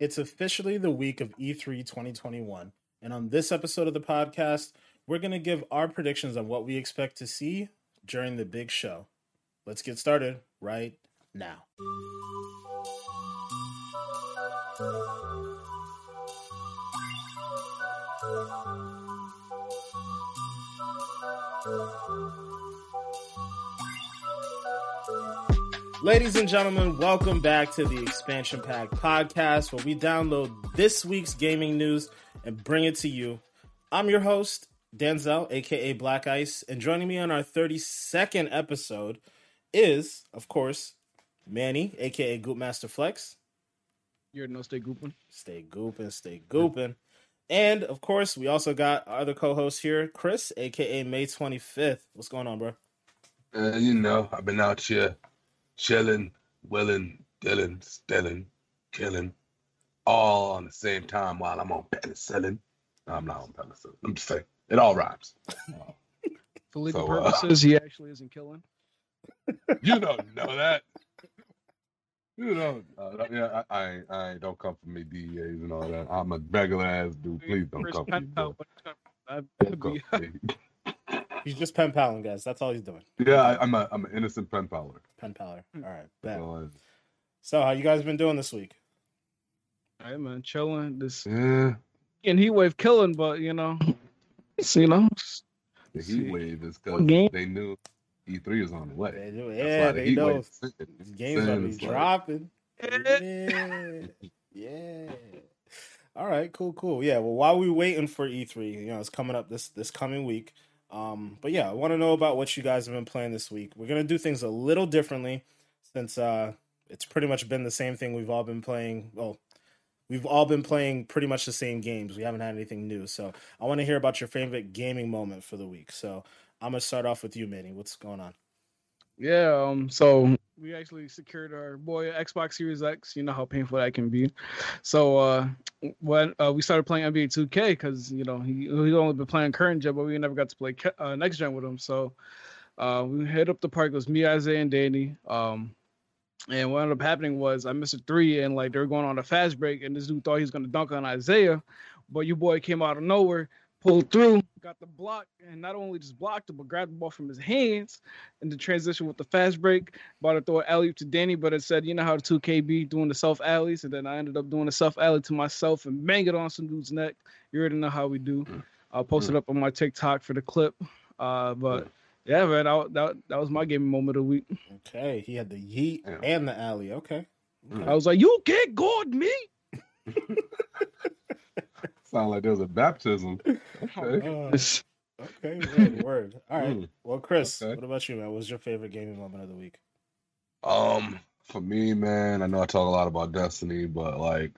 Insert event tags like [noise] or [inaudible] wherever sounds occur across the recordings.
It's officially the week of E E3 2021. And on this episode of the podcast, we're going to give our predictions on what we expect to see during the big show. Let's get started right now. Ladies and gentlemen, welcome back to the Expansion Pack podcast where we download this week's gaming news and bring it to you. I'm your host, Denzel, aka Black Ice, and joining me on our 32nd episode is, of course, Manny, aka Goopmaster Flex. You're no stay gooping. Stay gooping, stay gooping. And of course, we also got our other co-host here, Chris, aka May 25th. What's going on, bro? Uh, you know, I've been out here chilling, willing, dealing, stealing, killing, all on the same time while I'm on penicillin. No, I'm not on penicillin. I'm just saying, it all rhymes. [laughs] For legal So, uh, he actually isn't killing. [laughs] You don't know that. You don't. Uh, yeah, I, I, I don't come from me DEAs and all that. I'm a regular ass dude. Please don't come for me. Pen bro. Pal, He's just pen paling, guys. That's all he's doing. Yeah, I, I'm a, I'm an innocent pen paler. Pen paler. Hmm. All right, bet. So, So, how you guys been doing this week? Hey man, chilling. This yeah, and heat wave killing, but you know, it's, you know, the heat wave is What because they knew E3 was on the way. They do, That's yeah, the they know wave these games gonna like- dropping. [laughs] Yeah, yeah. All right, cool, cool. Yeah. Well, while we waiting for E3, you know, it's coming up this this coming week. Um, but yeah, I want to know about what you guys have been playing this week. We're gonna do things a little differently since uh it's pretty much been the same thing we've all been playing. Well, we've all been playing pretty much the same games. We haven't had anything new. So I want to hear about your favorite gaming moment for the week. So I'm gonna start off with you, Manny. What's going on? yeah. Um, so we actually secured our boy Xbox Series X. You know how painful that can be. So uh, when uh, we started playing NBA 2K, because you know he he's only been playing current gen, but we never got to play uh, next gen with him. So uh, we hit up the park. It was me, Isaiah, and Danny. Um, and what ended up happening was I missed a three, and like they were going on a fast break, and this dude thought he was gonna dunk on Isaiah, but your boy came out of nowhere, pulled through, got the block, and not only just blocked it, but grabbed the ball from his hands in the transition with the fast break. About to throw an alley to Danny, but it said, you know how the 2KB doing the self alleys, and then I ended up doing a self alley to myself and bang it on some dude's neck. You already know how we do. I'll post it up on my TikTok for the clip. Uh, but yeah, man, that, that that was my gaming moment of the week. Okay, he had the yeet Yeah. and the alley. Okay. Mm. I was like, you can't guard me. [laughs] Sound like there was a baptism. [laughs] Okay. Uh, [laughs] okay, word, word. All right. Mm. Well, Chris, Okay. what about you, man? What was your favorite gaming moment of the week? Um, for me, man, I know I talk a lot about Destiny, but like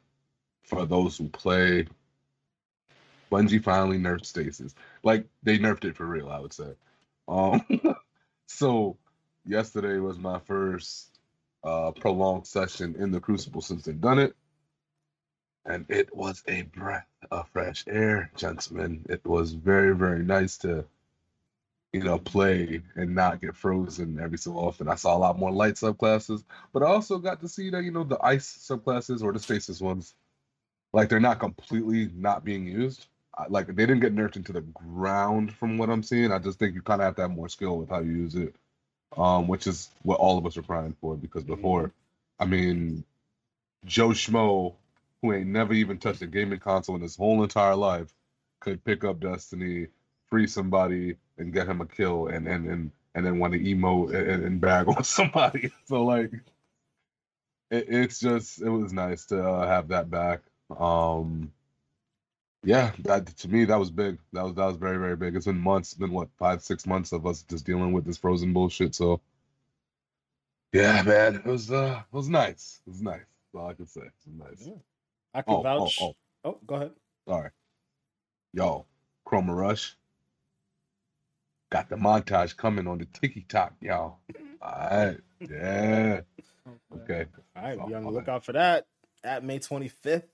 for those who play, Bungie finally nerfed Stasis. Like they nerfed it for real, I would say. Um, [laughs] so yesterday was my first uh prolonged session in the Crucible since they've done it, and it was a breath of fresh air, gentlemen. It was very, very nice to you know, play and not get frozen every so often. I saw a lot more light subclasses, but I also got to see that, you know, the ice subclasses or the stasis ones, like they're not completely not being used. Like they didn't get nerfed into the ground from what I'm seeing. I just think you kind of have to have more skill with how you use it, um, which is what all of us are crying for. Because before, I mean, Joe Schmo, who ain't never even touched a gaming console in his whole entire life, could pick up Destiny, free somebody, and get him a kill, and and and, and then want to emote and, and bag [laughs] on somebody. [laughs] So like, it, it's just it was nice to uh, have that back. Um, yeah, that to me that was big. That was that was very very big. It's been months, been what five six months of us just dealing with this frozen bullshit. So yeah, man, it was uh it was nice. It was nice. That's all I can say. It was nice. Yeah. I can Oh, oh, vouch. oh. oh, go ahead. Sorry. Yo, Chroma Rush. Got the montage coming on the TikTok, y'all. All right. Yeah. Okay. All right, Oh, be on the lookout for that at May 25th.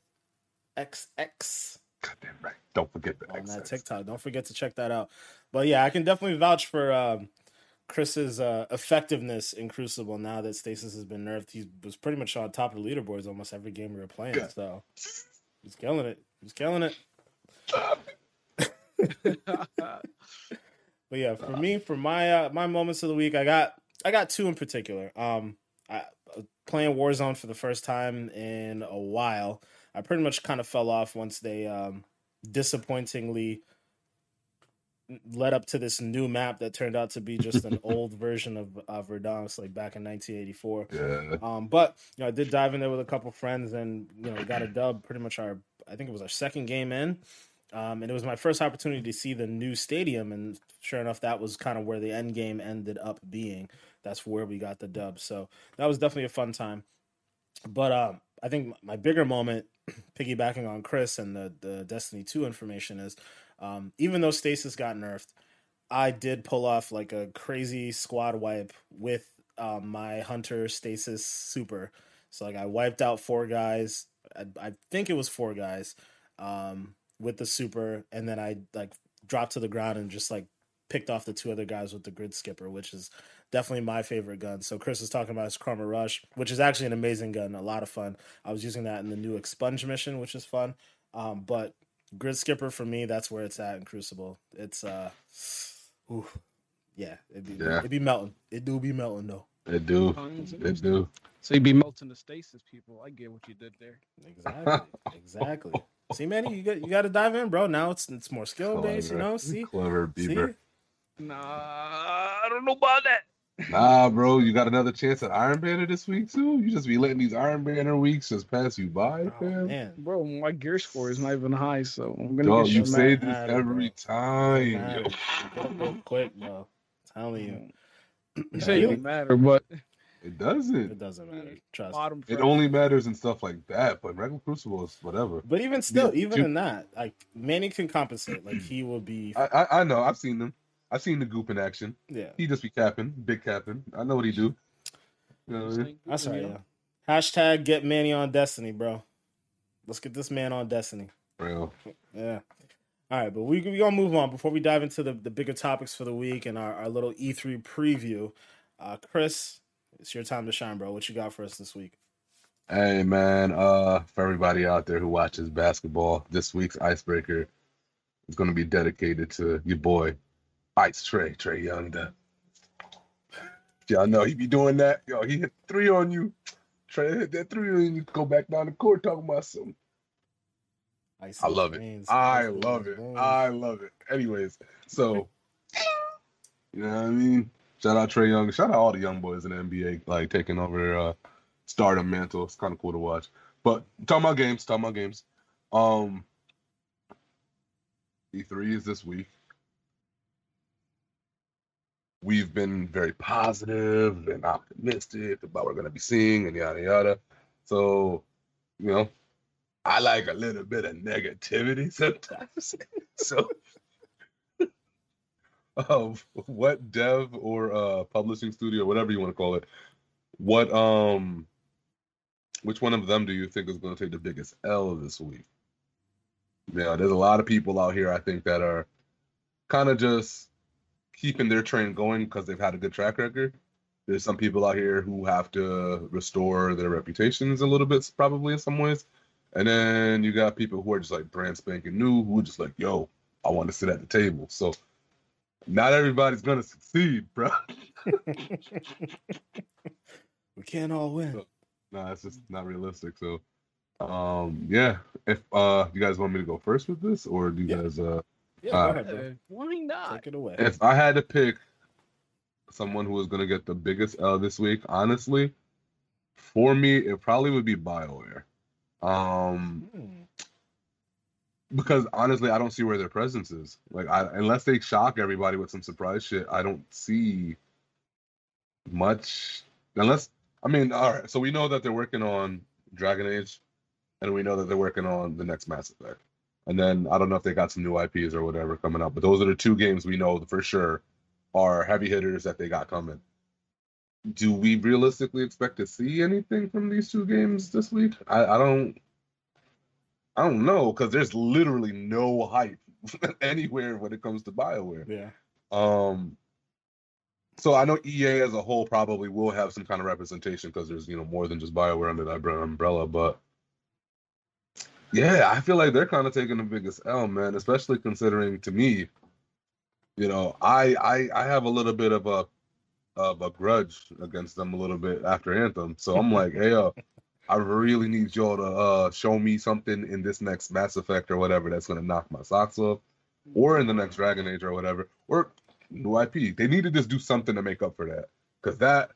XX Goddamn right. Don't forget the on that TikTok. Don't forget to check that out. But yeah, I can definitely vouch for um, Chris's uh, effectiveness in Crucible now that Stasis has been nerfed. He was pretty much on top of the leaderboards almost every game we were playing. Yeah. So he's killing it. He's killing it. But yeah, for me, for my uh, my moments of the week, I got I got two in particular. Um, I playing Warzone for the first time in a while. I pretty much kind of fell off once they um, disappointingly led up to this new map that turned out to be just an [laughs] old version of of Verdansk, like back in 1984. Yeah. Um, but you know, I did dive in there with a couple friends, and you know, got a dub. Pretty much our, I think it was our second game in, um, and it was my first opportunity to see the new stadium. And sure enough, that was kind of where the end game ended up being. That's where we got the dub. So that was definitely a fun time. But um, I think my bigger moment, [clears throat] piggybacking on Chris and the the Destiny Two information, is um, even though Stasis got nerfed, I did pull off like a crazy squad wipe with um, my Hunter Stasis Super. So like I wiped out four guys. I, I think it was four guys um, with the Super, and then I like dropped to the ground and just like picked off the two other guys with the Grid Skipper, which is definitely my favorite gun. So Chris is talking about his Chroma Rush, which is actually an amazing gun, a lot of fun. I was using that in the new Expunge mission, which is fun. Um, but Grid Skipper for me, that's where it's at in Crucible. It's uh, ooh, yeah, it'd be Yeah. it'd be melting. It do be melting though. It do. It do. So you'd be melting the stasis people. I get what you did there. Exactly, exactly. See, Manny, you got you got to dive in, bro. Now it's it's more skill based, you know. See, Clever see, Nah, I don't know about that. Nah, bro, you got another chance at Iron Banner this week too. You just be letting these Iron Banner weeks just pass you by, oh, fam. man. Bro, my gear score is not even high, so I'm gonna Dog, get you say mad. this matter, every bro. time. Matter. Yo. You gotta quick, bro. I'm telling you, You say it don't matter, but It doesn't. it doesn't matter. Trust. me. bottom It only matters in stuff like that, but regular Crucible is whatever. But even still, Yeah, even you- in that, like Manny can compensate. Like he will be, I, I I know. I've seen them. I've seen the goop in action. yeah. He just be capping, big capping. I know what he do. You know what I mean? That's right. Yeah. Hashtag get Manny on Destiny, bro. Let's get this man on Destiny. Real. Yeah. All right, but we we gonna move on before we dive into the, the bigger topics for the week and our, our little E3 preview. Uh, Chris, it's your time to shine, bro. What you got for us this week? Hey man, uh, for everybody out there who watches basketball, this week's icebreaker is going to be dedicated to your boy, Ice Trae, Trae Young. The y'all know he be doing that. Yo, he hit three on you. Trae hit that three on you. Go back down the court talking about something. Ice I love it. I love it. I love it. Anyways, so you know what I mean. Shout out Trae Young. Shout out all the young boys in the NBA, like taking over their uh, stardom mantle. It's kind of cool to watch. But talking about games, talking about games. Um, E3 is this week. We've been very positive and optimistic about what we're going to be seeing and yada yada. So, you know, I like a little bit of negativity [laughs] sometimes. so, of what dev or uh, publishing studio, whatever you want to call it, what um, which one of them do you think is going to take the biggest L this week? Yeah, there's a lot of people out here I think that are kind of just keeping their train going because they've had a good track record. There's some people out here who have to restore their reputations a little bit, probably in some ways. And then you got people who are just like brand spanking new, who are just like, yo, I want to sit at the table. So not everybody's gonna succeed, bro. [laughs] we can't all win. nah, it's just not realistic. So um yeah. If uh you guys want me to go first with this, or do you Yeah. guys uh Yeah, Uh, go ahead, bro. Why not? Take it away. if I had to pick someone who was gonna get the biggest L this week, honestly, for me, it probably would be BioWare. Um Hmm. because honestly, I don't see where their presence is. Like, I, unless they shock everybody with some surprise shit, I don't see much. Unless, I mean, all right. So we know that they're working on Dragon Age, and we know that they're working on the next Mass Effect. And then I don't know if they got some new IPs or whatever coming up, but those are the two games we know for sure are heavy hitters that they got coming. Do we realistically expect to see anything from these two games this week? I, I don't. I don't know because there's literally no hype [laughs] anywhere when it comes to Bioware. Yeah. Um, so I know EA as a whole probably will have some kind of representation because there's you know more than just Bioware under that umbrella, but yeah, I feel like they're kind of taking the biggest L, man. Especially considering to me, you know, I I I have a little bit of a of a grudge against them a little bit after Anthem, so I'm [laughs] like, hey, uh, I really need y'all to uh show me something in this next Mass Effect or whatever that's gonna knock my socks off, or in the next Dragon Age or whatever, or new IP. They need to just do something to make up for that, because that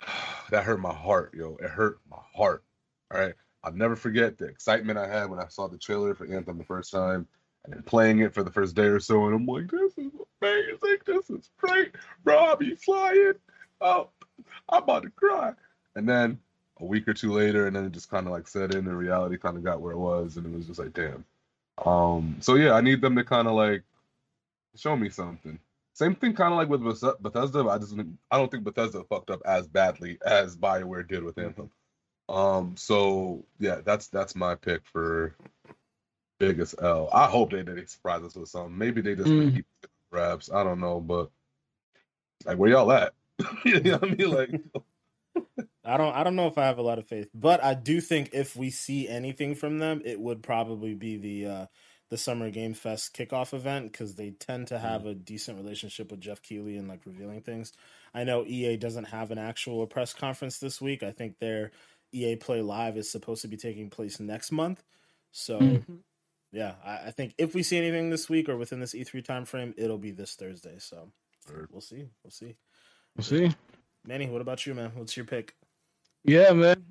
[sighs] that hurt my heart, yo. It hurt my heart. All right. I'll never forget the excitement I had when I saw the trailer for Anthem the first time and playing it for the first day or so. And I'm like, this is amazing. This is great. Robbie flying. Oh, I'm about to cry. And then a week or two later, and then it just kind of like set in, and reality kind of got where it was. And it was just like, damn. Um, so yeah, I need them to kind of like show me something. Same thing, kind of like with Bethesda. I just I don't think Bethesda fucked up as badly as Bioware did with Anthem. Um, so yeah, that's that's my pick for biggest L. I hope they didn't surprise us with something. Maybe they just mm. keep raps. I don't know, but like where y'all at? [laughs] you know what I mean? Like [laughs] I don't I don't know if I have a lot of faith, but I do think if we see anything from them, it would probably be the uh the Summer Game Fest kickoff event because they tend to have mm. a decent relationship with Geoff Keighley and like revealing things. I know EA doesn't have an actual press conference this week. I think they're EA Play Live is supposed to be taking place next month. So, mm-hmm. yeah, I, I, think if we see anything this week or within this E3 timeframe, it'll be this Thursday. So, sure. we'll see. We'll see. We'll see. Manny, what about you, man? What's your pick? Yeah, man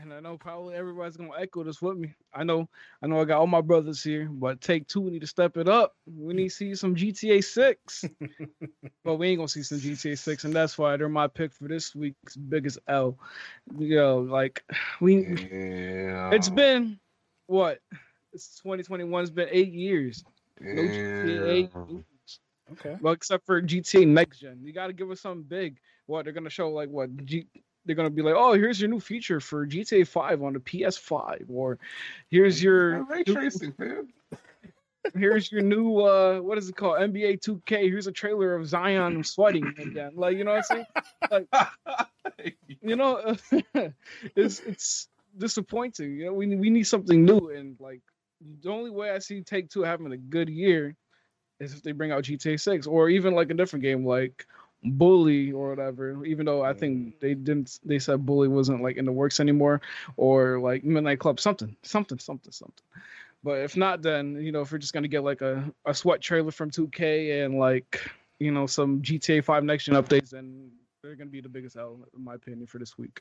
and I know probably everybody's gonna echo this with me. I know, I know, I got all my brothers here, but take two, we need to step it up. We need to see some GTA Six, [laughs] but we ain't gonna see some GTA Six, and that's why they're my pick for this week's biggest L. You know, like we, yeah. it's been what? It's 2021. It's been eight years. No GTA. Okay. Well, except for GTA Next Gen, you got to give us something big. What they're gonna show, like what G- they're gonna be like, oh, here's your new feature for GTA 5 on the PS5, or here's your ray tracing, man. [laughs] Here's your new uh, what is it called? NBA 2K. Here's a trailer of Zion sweating again. Like, you know what I'm saying? Like, [laughs] you know, [laughs] it's it's disappointing. You know, we we need something new, and like the only way I see Take Two having a good year is if they bring out GTA 6 or even like a different game like bully or whatever even though i think mm. they didn't they said bully wasn't like in the works anymore or like midnight club something something something something. But if not then you know if we're just gonna get like a, a sweat trailer from 2k and like you know some gta 5 next gen updates then they're gonna be the biggest L in my opinion for this week.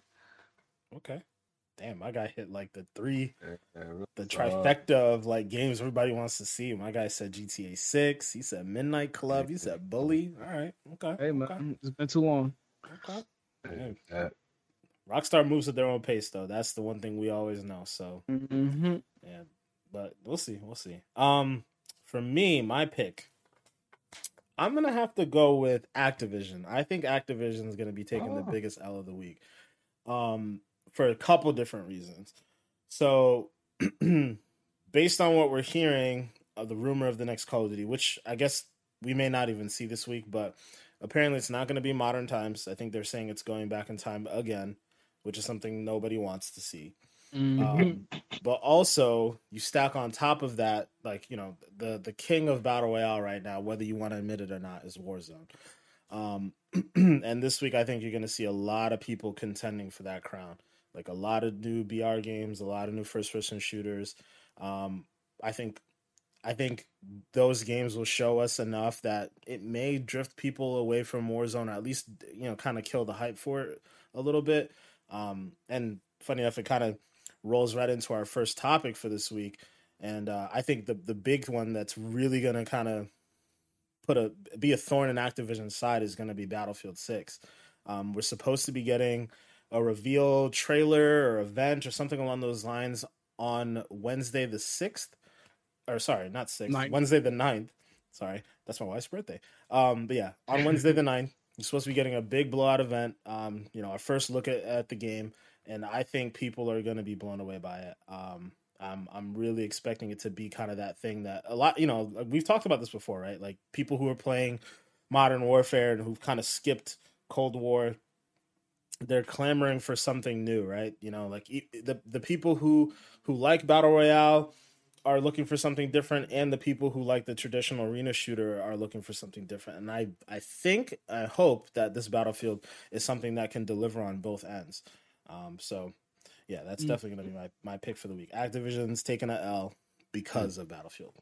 Okay damn, my guy hit like the three, the trifecta of like games everybody wants to see. My guy said GTA Six. He said Midnight Club. He said Bully. All right, okay. Hey man, okay. it's been too long. Okay. Yeah. Rockstar moves at their own pace, though. That's the one thing we always know. So, mm-hmm. yeah, but we'll see. We'll see. Um, for me, my pick. I'm gonna have to go with Activision. I think Activision is gonna be taking oh. the biggest L of the week. Um, for a couple different reasons. So, [clears throat] based on what we're hearing of the rumor of the next Call of Duty, which I guess we may not even see this week, but apparently it's not going to be modern times. I think they're saying it's going back in time again, which is something nobody wants to see. Mm-hmm. Um, but also, you stack on top of that, like you know, the the king of battle royale right now, whether you want to admit it or not, is Warzone. Um, [clears throat] and this week, I think you're going to see a lot of people contending for that crown like a lot of new BR games, a lot of new first person shooters. Um, I think I think those games will show us enough that it may drift people away from Warzone, or at least you know, kind of kill the hype for it a little bit. Um, and funny enough, it kind of rolls right into our first topic for this week. And uh, I think the the big one that's really gonna kind of put a be a thorn in Activision's side is gonna be Battlefield Six. Um, we're supposed to be getting a reveal trailer or event or something along those lines on Wednesday the 6th. Or sorry, not 6th. Ninth. Wednesday the 9th. Sorry, that's my wife's birthday. Um, but yeah, on [laughs] Wednesday the 9th, you're supposed to be getting a big blowout event. Um, you know, our first look at, at the game, and I think people are going to be blown away by it. Um, I'm I'm really expecting it to be kind of that thing that a lot, you know, we've talked about this before, right? Like people who are playing Modern Warfare and who've kind of skipped Cold War, they're clamoring for something new, right? You know, like the the people who who like battle royale are looking for something different and the people who like the traditional arena shooter are looking for something different. And i i think i hope that this battlefield is something that can deliver on both ends. Um so yeah that's mm. definitely going to be my my pick for the week. Activision's taking a l because mm. of battlefield.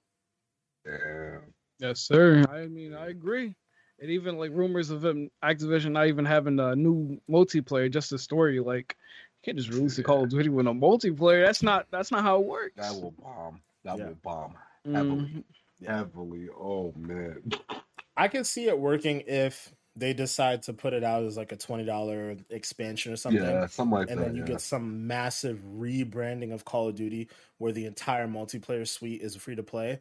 Yeah. Yes sir. I mean i agree and even like rumors of him activision not even having a new multiplayer just a story like you can't just release a Call of Duty with a multiplayer. That's not that's not how it works. That will bomb. That yeah. will bomb heavily. Mm-hmm. Heavily. Oh man. I can see it working if they decide to put it out as like a twenty dollar expansion or something. Yeah, something like and that. And then you yeah. get some massive rebranding of Call of Duty where the entire multiplayer suite is free to play.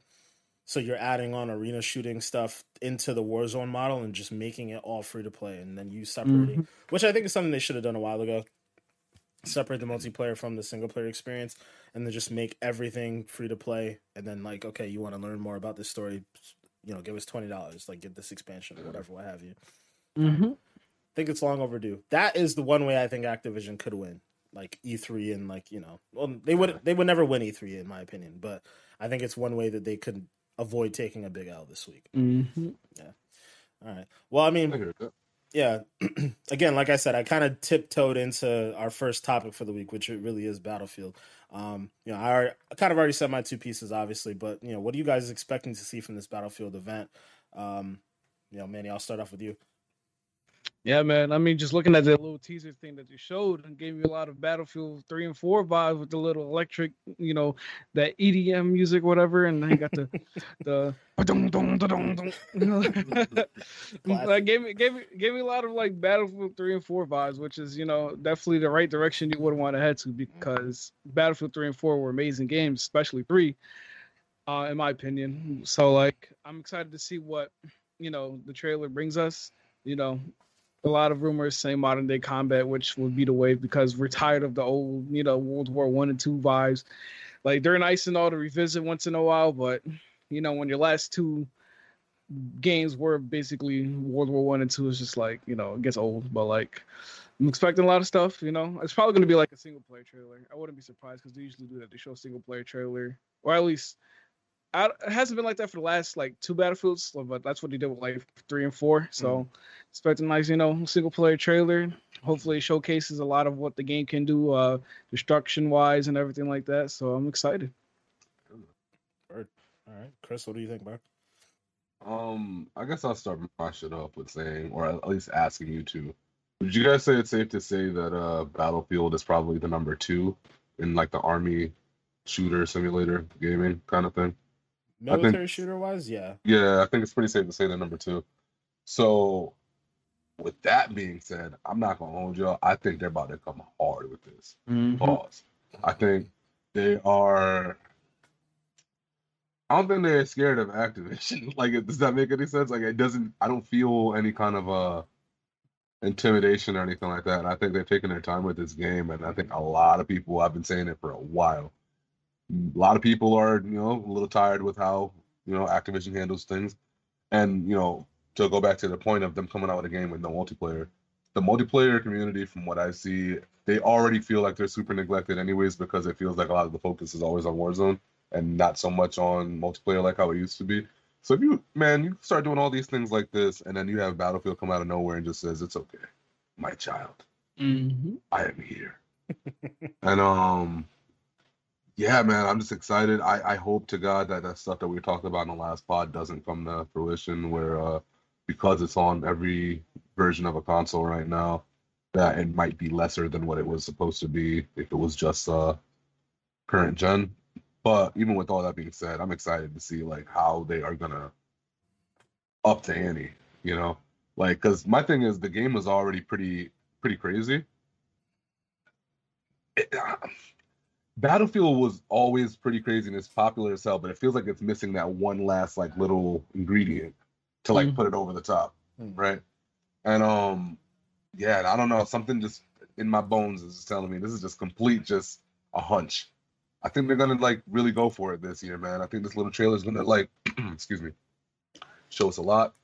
So you're adding on arena shooting stuff into the Warzone model and just making it all free to play, and then you separating, mm-hmm. which I think is something they should have done a while ago. Separate the multiplayer from the single player experience and then just make everything free to play and then like okay you want to learn more about this story you know give us $20 like get this expansion or whatever what have you mm-hmm. i think it's long overdue that is the one way i think activision could win like e3 and like you know well they would they would never win e3 in my opinion but i think it's one way that they could avoid taking a big l this week mm-hmm. yeah all right well i mean yeah [clears throat] again like i said i kind of tiptoed into our first topic for the week which it really is battlefield um, you know, I, I, kind of already said my two pieces, obviously, but you know, what are you guys expecting to see from this Battlefield event? Um, you know, Manny, I'll start off with you. Yeah, man. I mean, just looking at that little teaser thing that you showed and gave me a lot of Battlefield three and four vibes with the little electric, you know, that EDM music, whatever, and then you got the [laughs] the [laughs] like gave me gave me gave me a lot of like Battlefield three and four vibes, which is you know definitely the right direction you would want to head to because Battlefield three and four were amazing games, especially three, uh, in my opinion. So like, I'm excited to see what you know the trailer brings us you know, a lot of rumors saying modern day combat, which would be the wave because we're tired of the old, you know, World War One and two vibes. Like they're nice and all to revisit once in a while, but you know, when your last two games were basically World War One and two, it's just like you know, it gets old. But like, I'm expecting a lot of stuff. You know, it's probably going to be like a single player trailer. I wouldn't be surprised because they usually do that. They show a single player trailer, or at least I, it hasn't been like that for the last like two battlefields, but that's what they did with like three and four. So mm. expect a nice, you know, single player trailer. Hopefully, it showcases a lot of what the game can do, uh, destruction wise and everything like that. So I'm excited. All right, Chris, what do you think, bro? Um, I guess I'll start my shit off with saying, or at least asking you to. Would you guys say it's safe to say that uh, Battlefield is probably the number two in like the army shooter simulator gaming kind of thing? Military think, shooter wise, yeah. Yeah, I think it's pretty safe to say they're number two. So, with that being said, I'm not gonna hold y'all. I think they're about to come hard with this. Mm-hmm. Pause. I think they are. I don't think they're scared of Activision. [laughs] like, does that make any sense? Like, it doesn't. I don't feel any kind of uh intimidation or anything like that. And I think they're taking their time with this game, and I think a lot of people. I've been saying it for a while a lot of people are you know a little tired with how you know Activision handles things, and you know to go back to the point of them coming out with a game with no multiplayer, the multiplayer community, from what I see, they already feel like they're super neglected anyways because it feels like a lot of the focus is always on Warzone and not so much on multiplayer like how it used to be. So if you man, you start doing all these things like this, and then you have Battlefield come out of nowhere and just says it's okay, my child, mm-hmm. I am here, [laughs] and um yeah, man, I'm just excited. I, I hope to God that that stuff that we talked about in the last pod doesn't come to fruition where uh because it's on every version of a console right now, that it might be lesser than what it was supposed to be if it was just uh current gen. But even with all that being said, I'm excited to see like how they are gonna up the ante, you know? Like cuz my thing is the game was already pretty pretty crazy. It, uh, Battlefield was always pretty crazy and it's popular as hell, but it feels like it's missing that one last like little ingredient to like mm put it over the top, mm right? And um, yeah, I don't know, something just in my bones is telling me this is just complete, just a hunch. I think they're gonna like really go for it this year, man. I think this little trailer is gonna like, [clears throat] excuse me, show us a lot.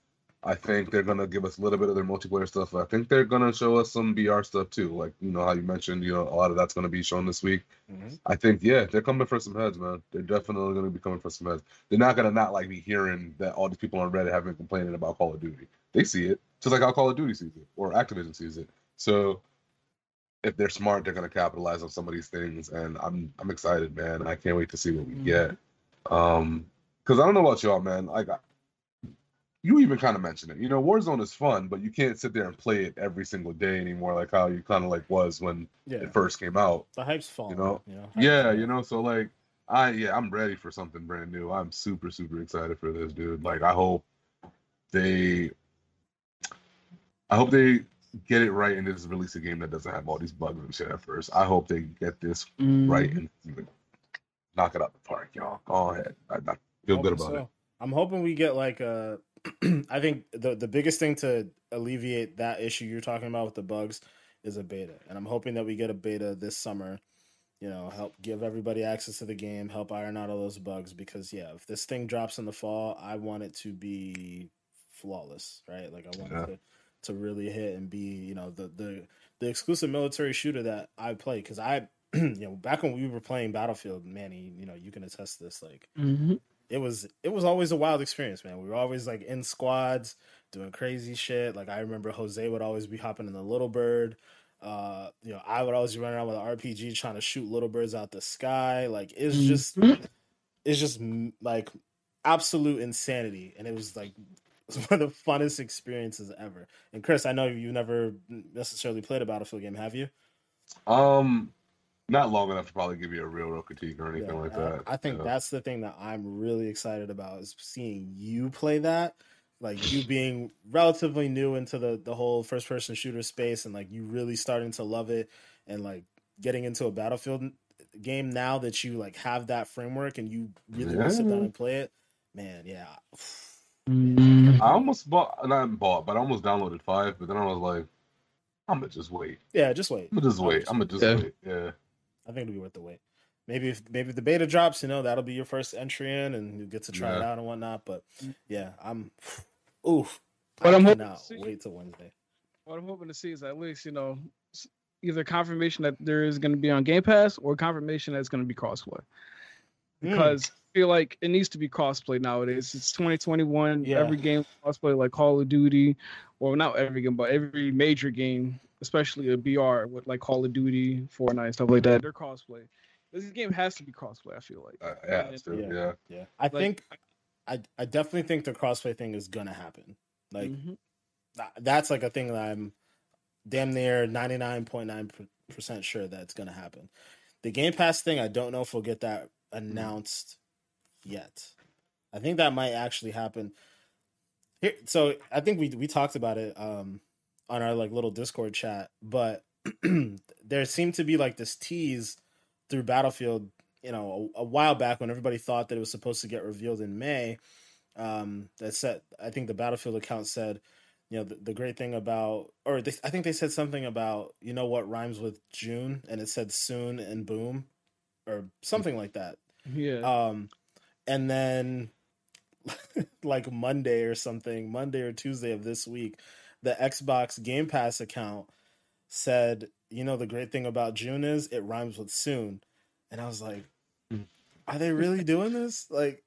I think they're gonna give us a little bit of their multiplayer stuff. I think they're gonna show us some VR stuff too. Like you know how you mentioned, you know, a lot of that's gonna be shown this week. Mhm. I think yeah, they're coming for some heads, man. They're definitely gonna be coming for some heads. They're not gonna not like be hearing that all these people on Reddit have been complaining about Call of Duty. They see it, just like how Call of Duty sees it or Activision sees it. So if they're smart, they're gonna capitalize on some of these things, and I'm I'm excited, man. I can't wait to see what we Mhm. get. Um, because I don't know about y'all, man. Like, you even kind of mentioned it. You know, Warzone is fun, but you can't sit there and play it every single day anymore, like how you kind of like was when Yeah, it first came out. the hype's falling. know? you know. Yeah, you know, so like I yeah, I'm ready for something brand new. I'm super super excited for this, dude. Like I hope they I hope they get it right and just release a game that doesn't have all these bugs and shit at first. I hope they get this right Mhm. and knock it out the park, y'all. Go ahead. I, I feel good about it. I'm hoping we get like a. [clears throat] I think the the biggest thing to alleviate that issue you're talking about with the bugs is a beta, and I'm hoping that we get a beta this summer. You know, help give everybody access to the game, help iron out all those bugs. Because yeah, if this thing drops in the fall, I want it to be flawless, right? Like I want Yeah. it to to really hit and be you know the the the exclusive military shooter that I play because I [clears throat] you know back when we were playing Battlefield, Manny, you know you can attest to this like Mhm. It was it was always a wild experience, man. We were always like in squads doing crazy shit. Like I remember Jose would always be hopping in the little bird. Uh, you know, I would always be running around with an RPG trying to shoot little birds out the sky. Like it's just it's just mm, like absolute insanity, and it was like it's [laughs] one of the funnest experiences ever. And Chris, I know you never necessarily played a Battlefield game, have you? Um not long enough to probably give you a real real critique or anything Yeah, like that. I think Yeah. that's the thing that I'm really excited about is seeing you play that. Like you [laughs] being relatively new into the the whole first person shooter space and like you really starting to love it and like getting into a battlefield game now that you like have that framework and you really want to sit down and play it. Man, yeah. Mhm. I almost bought not bought, but I almost downloaded five, but then I was like, I'm gonna just wait. Yeah, just wait. I'm gonna just wait. I'm gonna just Yeah. wait. Yeah. I think it'll be worth the wait. Maybe if maybe if the beta drops, you know, that'll be your first entry in and you get to try it out and whatnot. But yeah, I'm [sighs] oof. But I I'm hoping to see- wait till Wednesday. What I'm hoping to see is at least you know either confirmation that there is going to be on Game Pass or confirmation that it's going to be crossplay. Hmm. Because I feel like it needs to be crossplay nowadays. It's 2021. Yeah. Every game crossplay, like Call of Duty, or not every game, but every major game, especially a BR with like Call of Duty, Fortnite, stuff like that, they're crossplay. This game has to be crossplay. I feel like. Uh, yeah, it's And- true, Yeah. yeah. Yeah, I Like- think I I definitely think the crossplay thing is gonna happen. Like Mhm. tha- that's like a thing that I'm damn near ninety nine point nine percent sure that's gonna happen. The Game Pass thing, I don't know if we'll get that announced yet. I think that might actually happen. Here, so I think we we talked about it um on our like little Discord chat, but [clears throat] there seemed to be like this tease through Battlefield, you know, a, a while back when everybody thought that it was supposed to get revealed in May. Um, that said, I think the Battlefield account said, you know, the, the great thing about, or they, I think they said something about, you know, what rhymes with June, and it said soon and boom, or something like that. Yeah. Um, and then [laughs] like Monday or something, Monday or Tuesday of this week, the Xbox Game Pass account said, you know, the great thing about June is it rhymes with soon. And I was like, Hmm. are they really doing this? Like,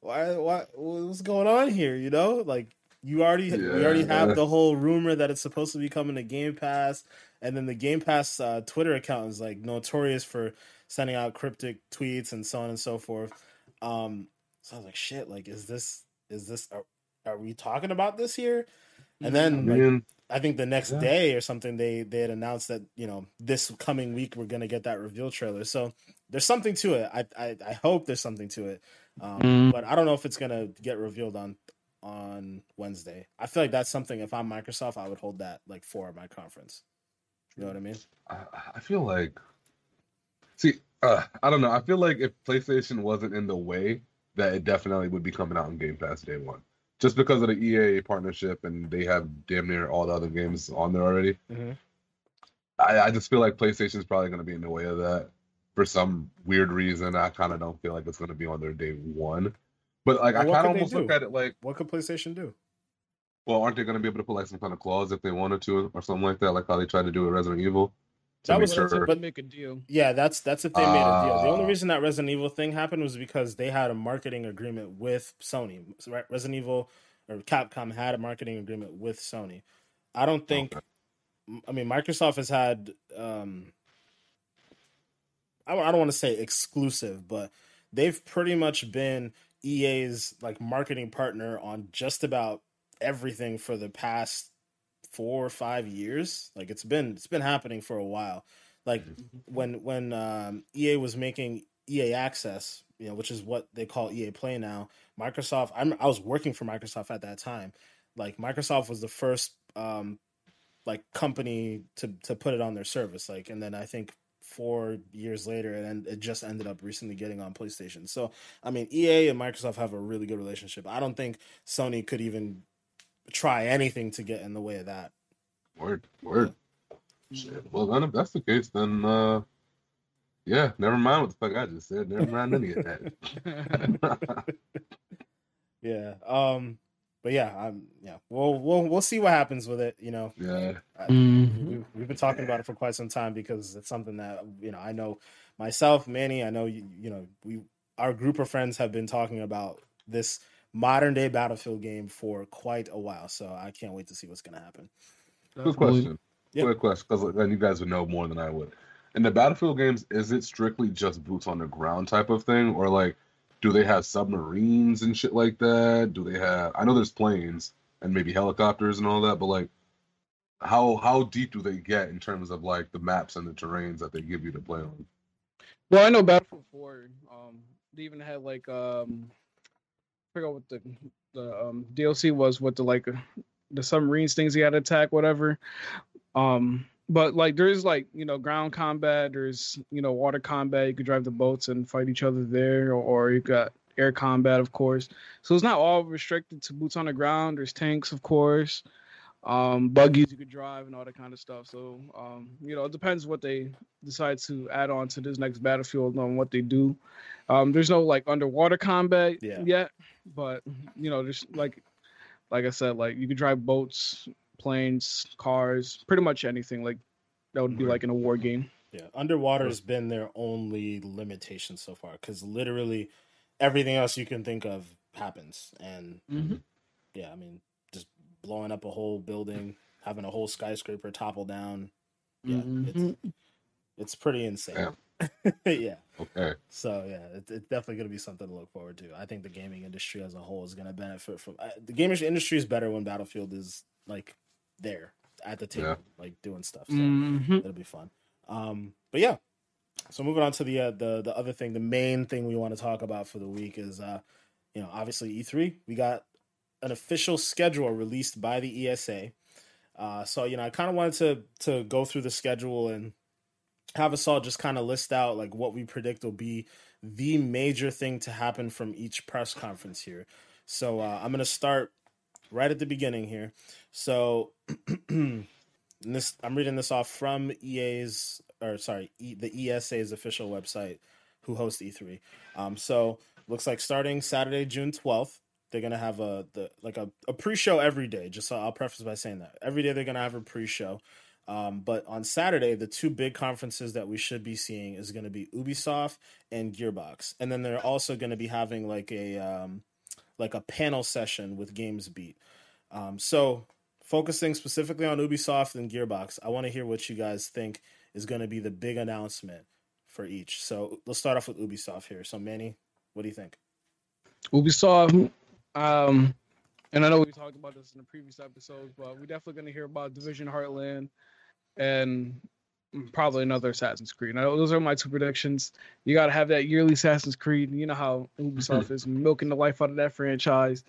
why, why, what's going on here? You know, like you already, we already Yeah. have the whole rumor that it's supposed to be coming to Game Pass. And then the Game Pass uh, Twitter account is like notorious for sending out cryptic tweets and so on and so forth. Um, so I was like, shit, like, is this, is this, are, are we talking about this here? And I then, like, I think the next Yeah. day or something, they they had announced that you know this coming week we're gonna get that reveal trailer. So there's something to it. I I, I hope there's something to it, um, Mm. but I don't know if it's gonna get revealed on on Wednesday. I feel like that's something. If I'm Microsoft, I would hold that like for my conference. You know what I mean? I, I feel like, see, uh, I don't know. I feel like if PlayStation wasn't in the way, that it definitely would be coming out on Game Pass day one, just because of the EA partnership and they have damn near all the other games on there already. Mhm. I, I just feel like PlayStation's probably going to be in the way of that for some weird reason. I kind of don't feel like it's going to be on their day one, but like Well, I kind of almost look at it like What could PlayStation do? Well, aren't they going to be able to put like some kind of clause if they wanted to, or something like that, like how they tried to do with Resident Evil? To That was- sure. but make a deal. Yeah, that's that's if they made a deal. The only Ah. reason that Resident Evil thing happened was because they had a marketing agreement with Sony. So, Resident Evil or Capcom had a marketing agreement with Sony. I don't think. Okay. I mean, Microsoft has had. Um, I I don't want to say exclusive, but they've pretty much been EA's like marketing partner on just about everything for the past four or five years. Like it's been it's been happening for a while. Like when when um, EA was making EA Access, you know, which is what they call EA Play now. Microsoft, I'm, I was working for Microsoft at that time. Like Microsoft was the first um, like company to to put it on their service. Like, and then I think four years later, and it just ended up recently getting on PlayStation. So, I mean, EA and Microsoft have a really good relationship. I don't think Sony could even try anything to get in the way of that. Word, word. Shit. Well, then if that's the case, then uh, yeah, never mind what the fuck I just said. Never mind any of that. [laughs] Yeah. Um. But yeah, I'm. Yeah. We'll we'll we'll see what happens with it. You know. yeah, I- Mhm. we've, we've been talking about it for quite some time because it's something that you know I know myself, Manny. I know you. You know we our group of friends have been talking about this modern day Battlefield game for quite a while. So I can't wait to see what's gonna happen. good question. Yeah. Good question, because then you guys would know more than I would. In the Battlefield games, is it strictly just boots on the ground type of thing, or like, do they have submarines and shit like that? Do they have? I know there's planes and maybe helicopters and all that, but like, how how deep do they get in terms of like the maps and the terrains that they give you to play on? Well, I know Battlefield 4. Um, they even had like um, I forgot what the the um, DLC was. What the like the submarines things he had to attack, whatever. Um, but like there's like you know ground combat. There's you know water combat. You could drive the boats and fight each other there, or, or you got air combat, of course. So it's not all restricted to boots on the ground. There's tanks, of course. Um, buggies you could drive and all that kind of stuff. So um, you know, it depends what they decide to add on to this next battlefield on what they do. Um, there's no like underwater combat Yeah. yet, but you know, there's like, like I said, like you could drive boats, planes, cars, pretty much anything. Like that would be like in a war game. Yeah, underwater has been their only limitation so far because literally everything else you can think of happens, and yeah, I mean, blowing up a whole building, having a whole skyscraper topple down. Yeah, Mhm. it's, it's pretty insane. [laughs] yeah. Okay, So yeah, it, it's definitely going to be something to look forward to. I think the gaming industry as a whole is going to benefit from uh, the gaming industry is better when Battlefield is like there at the table, Yeah. like doing stuff. So Mhm. it'll be fun. Um, but yeah, so moving on to the uh, the the other thing, the main thing we want to talk about for the week is uh, you know, obviously E3. We got an official schedule released by the ESA. Uh, so you know, I kind of wanted to to go through the schedule and have us all just kind of list out like what we predict will be the major thing to happen from each press conference here. So uh, I'm gonna start right at the beginning here. So [clears throat] this I'm reading this off from EA's or sorry e, the ESA's official website, who hosts E3. Um, so looks like starting Saturday, June 12th, they're gonna have a the like a, a pre-show every day. Just so I'll preface by saying that every day they're gonna have a pre-show. Um, but on Saturday, the two big conferences that we should be seeing is going to be Ubisoft and Gearbox, and then they're also going to be having like a um, like a panel session with Games Beat. Um, so focusing specifically on Ubisoft and Gearbox, I want to hear what you guys think is going to be the big announcement for each. So let's start off with Ubisoft here. So Manny, what do you think? Ubisoft, um, and I know we talked about this in the previous episodes, but we're definitely going to hear about Division Heartland and probably another Assassin's Creed. Those are my two predictions. You got to have that yearly Assassin's Creed. You know how Ubisoft [laughs] is milking the life out of that franchise.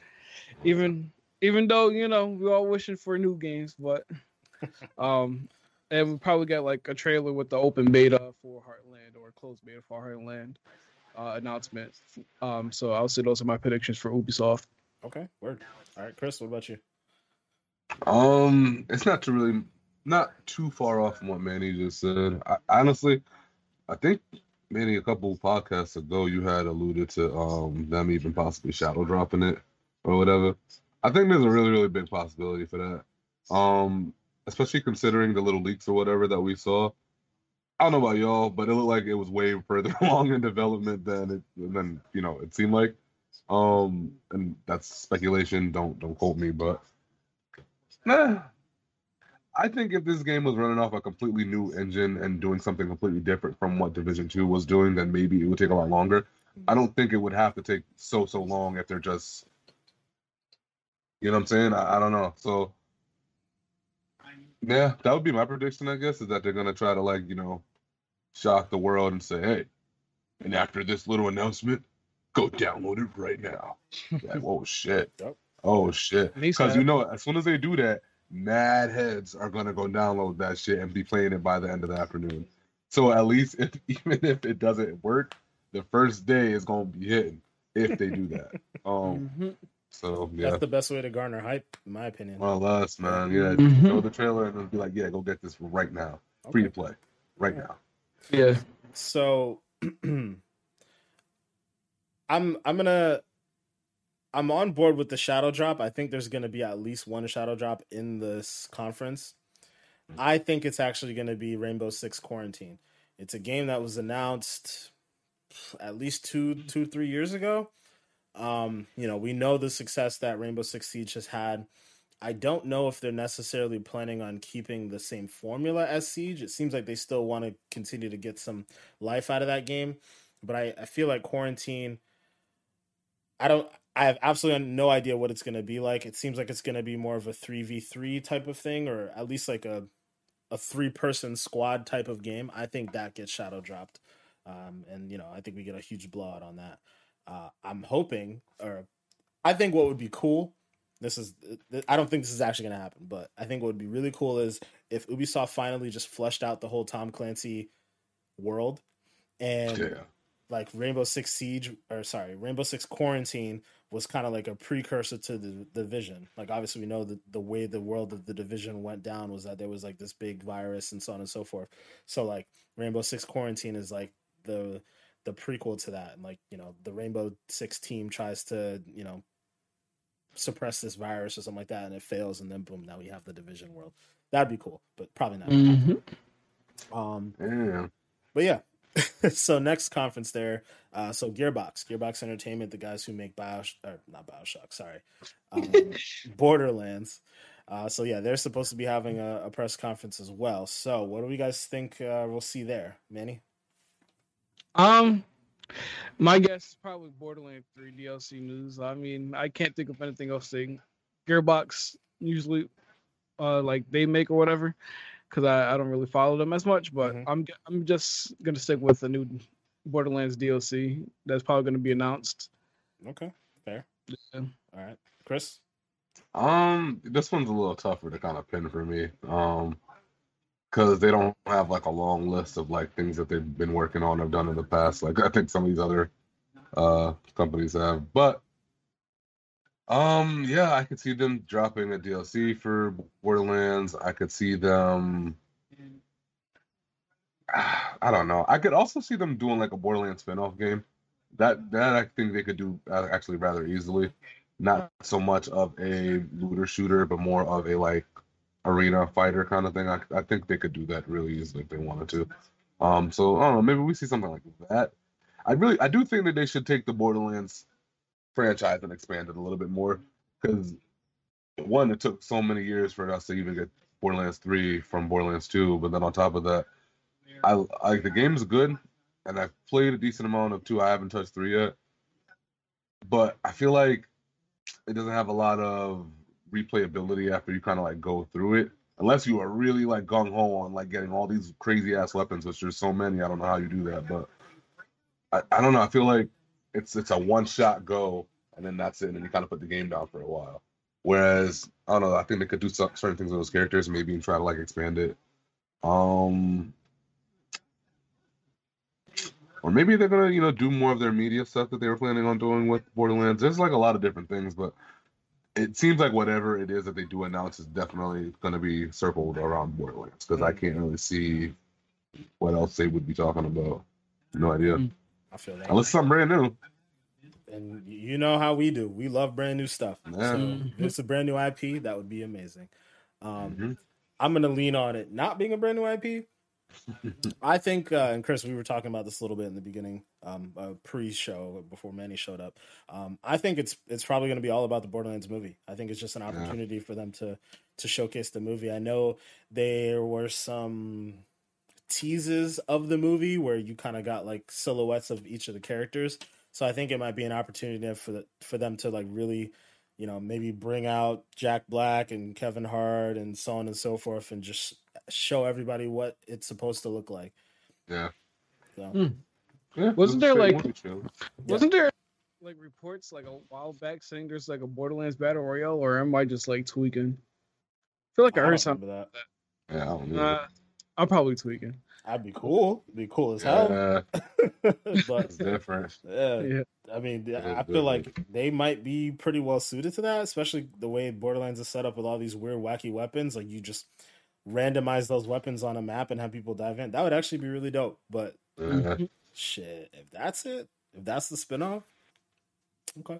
Even even though you know we're all wishing for new games, but [laughs] um, and we probably get like a trailer with the open beta for Heartland or closed beta for Heartland uh, announcement. Um, so I'll say those are my predictions for Ubisoft. Okay, word. All right, Chris, what about you? Um, it's not too really not too far off from what Manny just said. I, honestly, I think maybe a couple podcasts ago you had alluded to um them even possibly shadow dropping it or whatever. I think there's a really, really big possibility for that. Um, especially considering the little leaks or whatever that we saw. I don't know about y'all, but it looked like it was way [laughs] further [laughs] along in development than it than you know it seemed like. Um, and that's speculation. Don't don't quote me, but nah. I think if this game was running off a completely new engine and doing something completely different from what Division Two was doing, then maybe it would take a lot longer. I don't think it would have to take so so long if they're just, you know what I'm saying? I, I don't know. So yeah, that would be my prediction. I guess is that they're gonna try to like you know shock the world and say, hey, and after this little announcement, go download it right now. like, [laughs] oh shit. Yep. Oh shit. At least Because you know, as soon as they do that, mad heads are gonna go download that shit and be playing it by the end of the afternoon. So at least if [laughs] even if it doesn't work, the first day is gonna be hitting if they do that. [laughs] Um Mhm. so yeah. That's the best way to garner hype, in my opinion. Well us, man. Yeah. Mhm. Show the trailer and be like, yeah, go get this right now. Free to play. Right Yeah. now. Yeah. So [clears throat] I'm I'm gonna I'm on board with the shadow drop. I think there's gonna be at least one shadow drop in this conference. I think it's actually gonna be Rainbow Six Quarantine. It's a game that was announced at least two two three years ago. Um, you know, we know the success that Rainbow Six Siege has had. I don't know if they're necessarily planning on keeping the same formula as Siege. It seems like they still want to continue to get some life out of that game. But I, I feel like quarantine. I don't. I have absolutely no idea what it's going to be like. It seems like it's going to be more of a three v three type of thing, or at least like a a three person squad type of game. I think that gets shadow dropped, um, and you know I think we get a huge blowout on that. Uh, I'm hoping, or I think what would be cool. This is I don't think this is actually going to happen, but I think what would be really cool is if Ubisoft finally just fleshed out the whole Tom Clancy world and Yeah. Like Rainbow Six Siege or sorry, Rainbow Six Quarantine was kind of like a precursor to the division. Like obviously we know that the way the world of the division went down was that there was like this big virus and so on and so forth. So like Rainbow Six Quarantine is like the the prequel to that. And like, you know, the Rainbow Six team tries to, you know, suppress this virus or something like that and it fails and then boom, now we have the division world. That'd be cool, but probably not. Mhm. Um Yeah. but yeah. [laughs] so next conference there, uh, so Gearbox, Gearbox Entertainment, the guys who make Bioshock, or not Bioshock, sorry, um, [laughs] Borderlands. Uh, so yeah, they're supposed to be having a, a press conference as well. So what do we guys think uh, we'll see there, Manny? Um, my guess is probably Borderlands 3 DLC news. I mean, I can't think of anything else they Gearbox usually uh like they make or whatever because I, I don't really follow them as much. But Mhm. I'm I'm just gonna stick with the new Borderlands DLC that's probably gonna be announced. Okay, fair. Yeah. All right, Chris. Um, this one's a little tougher to kind of pin for me. Um, because they don't have like a long list of like things that they've been working on or done in the past. Like I think some of these other uh companies have, but um, yeah, I could see them dropping a DLC for Borderlands. I could see them. [sighs] I don't know. I could also see them doing like a Borderlands spin-off game. That that I think they could do uh, actually rather easily. Not so much of a looter shooter, but more of a like arena fighter kind of thing. I, I think they could do that really easily if they wanted to. Um, so I don't know. Maybe we see something like that. I really, I do think that they should take the Borderlands franchise and expand it a little bit more because one, it took so many years for us to even get Borderlands three from Borderlands two, but then on top of that, I like the game's good, and I've played a decent amount of two. I haven't touched three yet, but I feel like it doesn't have a lot of replayability after you kind of like go through it. Unless you are really like gung ho on like getting all these crazy ass weapons, which there's so many. I don't know how you do that, but I, I don't know. I feel like it's it's a one shot go, and then that's it, and you kind of put the game down for a while. Whereas I don't know. I think they could do some, certain things with those characters, maybe and try to like expand it. Um, or maybe they're gonna you know do more of their media stuff that they were planning on doing with Borderlands. There's like a lot of different things, but it seems like whatever it is that they do announce is definitely going to be circled around Borderlands because I can't really see what else they would be talking about. No idea. I feel that. Unless something brand new. and you know how we do. We love brand new stuff. Yeah. So Mhm. if it's a brand new IP, that would be amazing. Um, Mhm. I'm gonna lean on it not being a brand new IP. [laughs] I think, uh, and Chris, we were talking about this a little bit in the beginning, um, uh, pre-show before Manny showed up. Um, I think it's it's probably going to be all about the Borderlands movie. I think it's just an Yeah. opportunity for them to to showcase the movie. I know there were some teases of the movie where you kind of got like silhouettes of each of the characters. So I think it might be an opportunity for the, for them to like really, you know, maybe bring out Jack Black and Kevin Hart and so on and so forth, and just show everybody what it's supposed to look like. Yeah. So Hmm. Yeah, Wasn't there, like- straight movie trailer. Wasn't there like reports like a while back saying there's like a Borderlands battle royale, or am I just like tweaking? I feel like I, I heard something. remember that. Yeah, I don't know. Uh, I'm probably tweaking. I'd be cool. It'd be cool as hell. yeah, [laughs] but it's different. yeah, Yeah. I mean, It is I feel different. like they might be pretty well suited to that, especially the way Borderlands is set up with all these weird, wacky weapons. Like you just randomize those weapons on a map and have people dive in. That would actually be really dope. But Yeah. Mm-hmm. shit, if that's it, if that's the spinoff, [laughs] okay,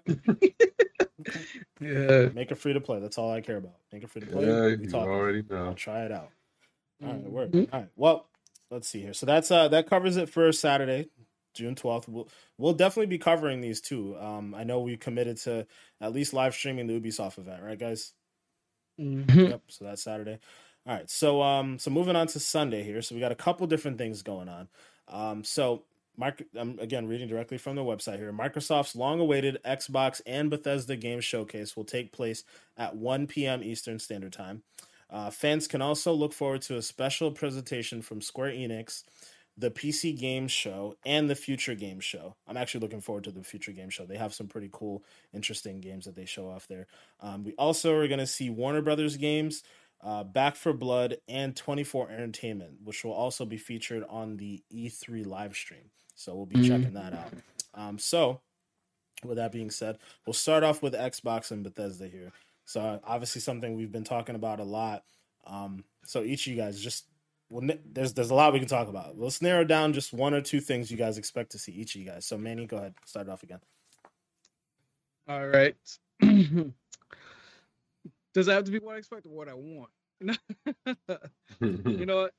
Yeah. make it free to play. That's all I care about. Make it free to play. Yeah, We you talk. already I'll know. try it out. All right, Mhm. word. All right. Well, let's see here. So that's uh that covers it for Saturday, June twelfth. We'll we'll definitely be covering these too. Um, I know we committed to at least live streaming the Ubisoft event, right, guys? Mhm. Yep. So that's Saturday. All right. So um, so moving on to Sunday here. So we got a couple different things going on. Um, so. Mark, I'm again reading directly from the website here. Microsoft's long-awaited Xbox and Bethesda game showcase will take place at 1 p.m. Eastern Standard Time. Uh, fans can also look forward to a special presentation from Square Enix, the PC Game Show, and the Future Game Show. I'm actually looking forward to the Future Game Show. They have some pretty cool, interesting games that they show off there. Um, we also are going to see Warner Brothers games, uh, Back 4 Blood, and 24 Entertainment, which will also be featured on the E3 live stream. So we'll be Mhm. checking that out. Um, so, with that being said, we'll start off with Xbox and Bethesda here. So obviously something we've been talking about a lot. Um, so each of you guys just well, there's there's a lot we can talk about. Let's narrow down just one or two things you guys expect to see each of you guys. So Manny, go ahead, start it off again. All right. [clears throat] Does that have to be what I expect or what I want? [laughs] you [laughs] know what?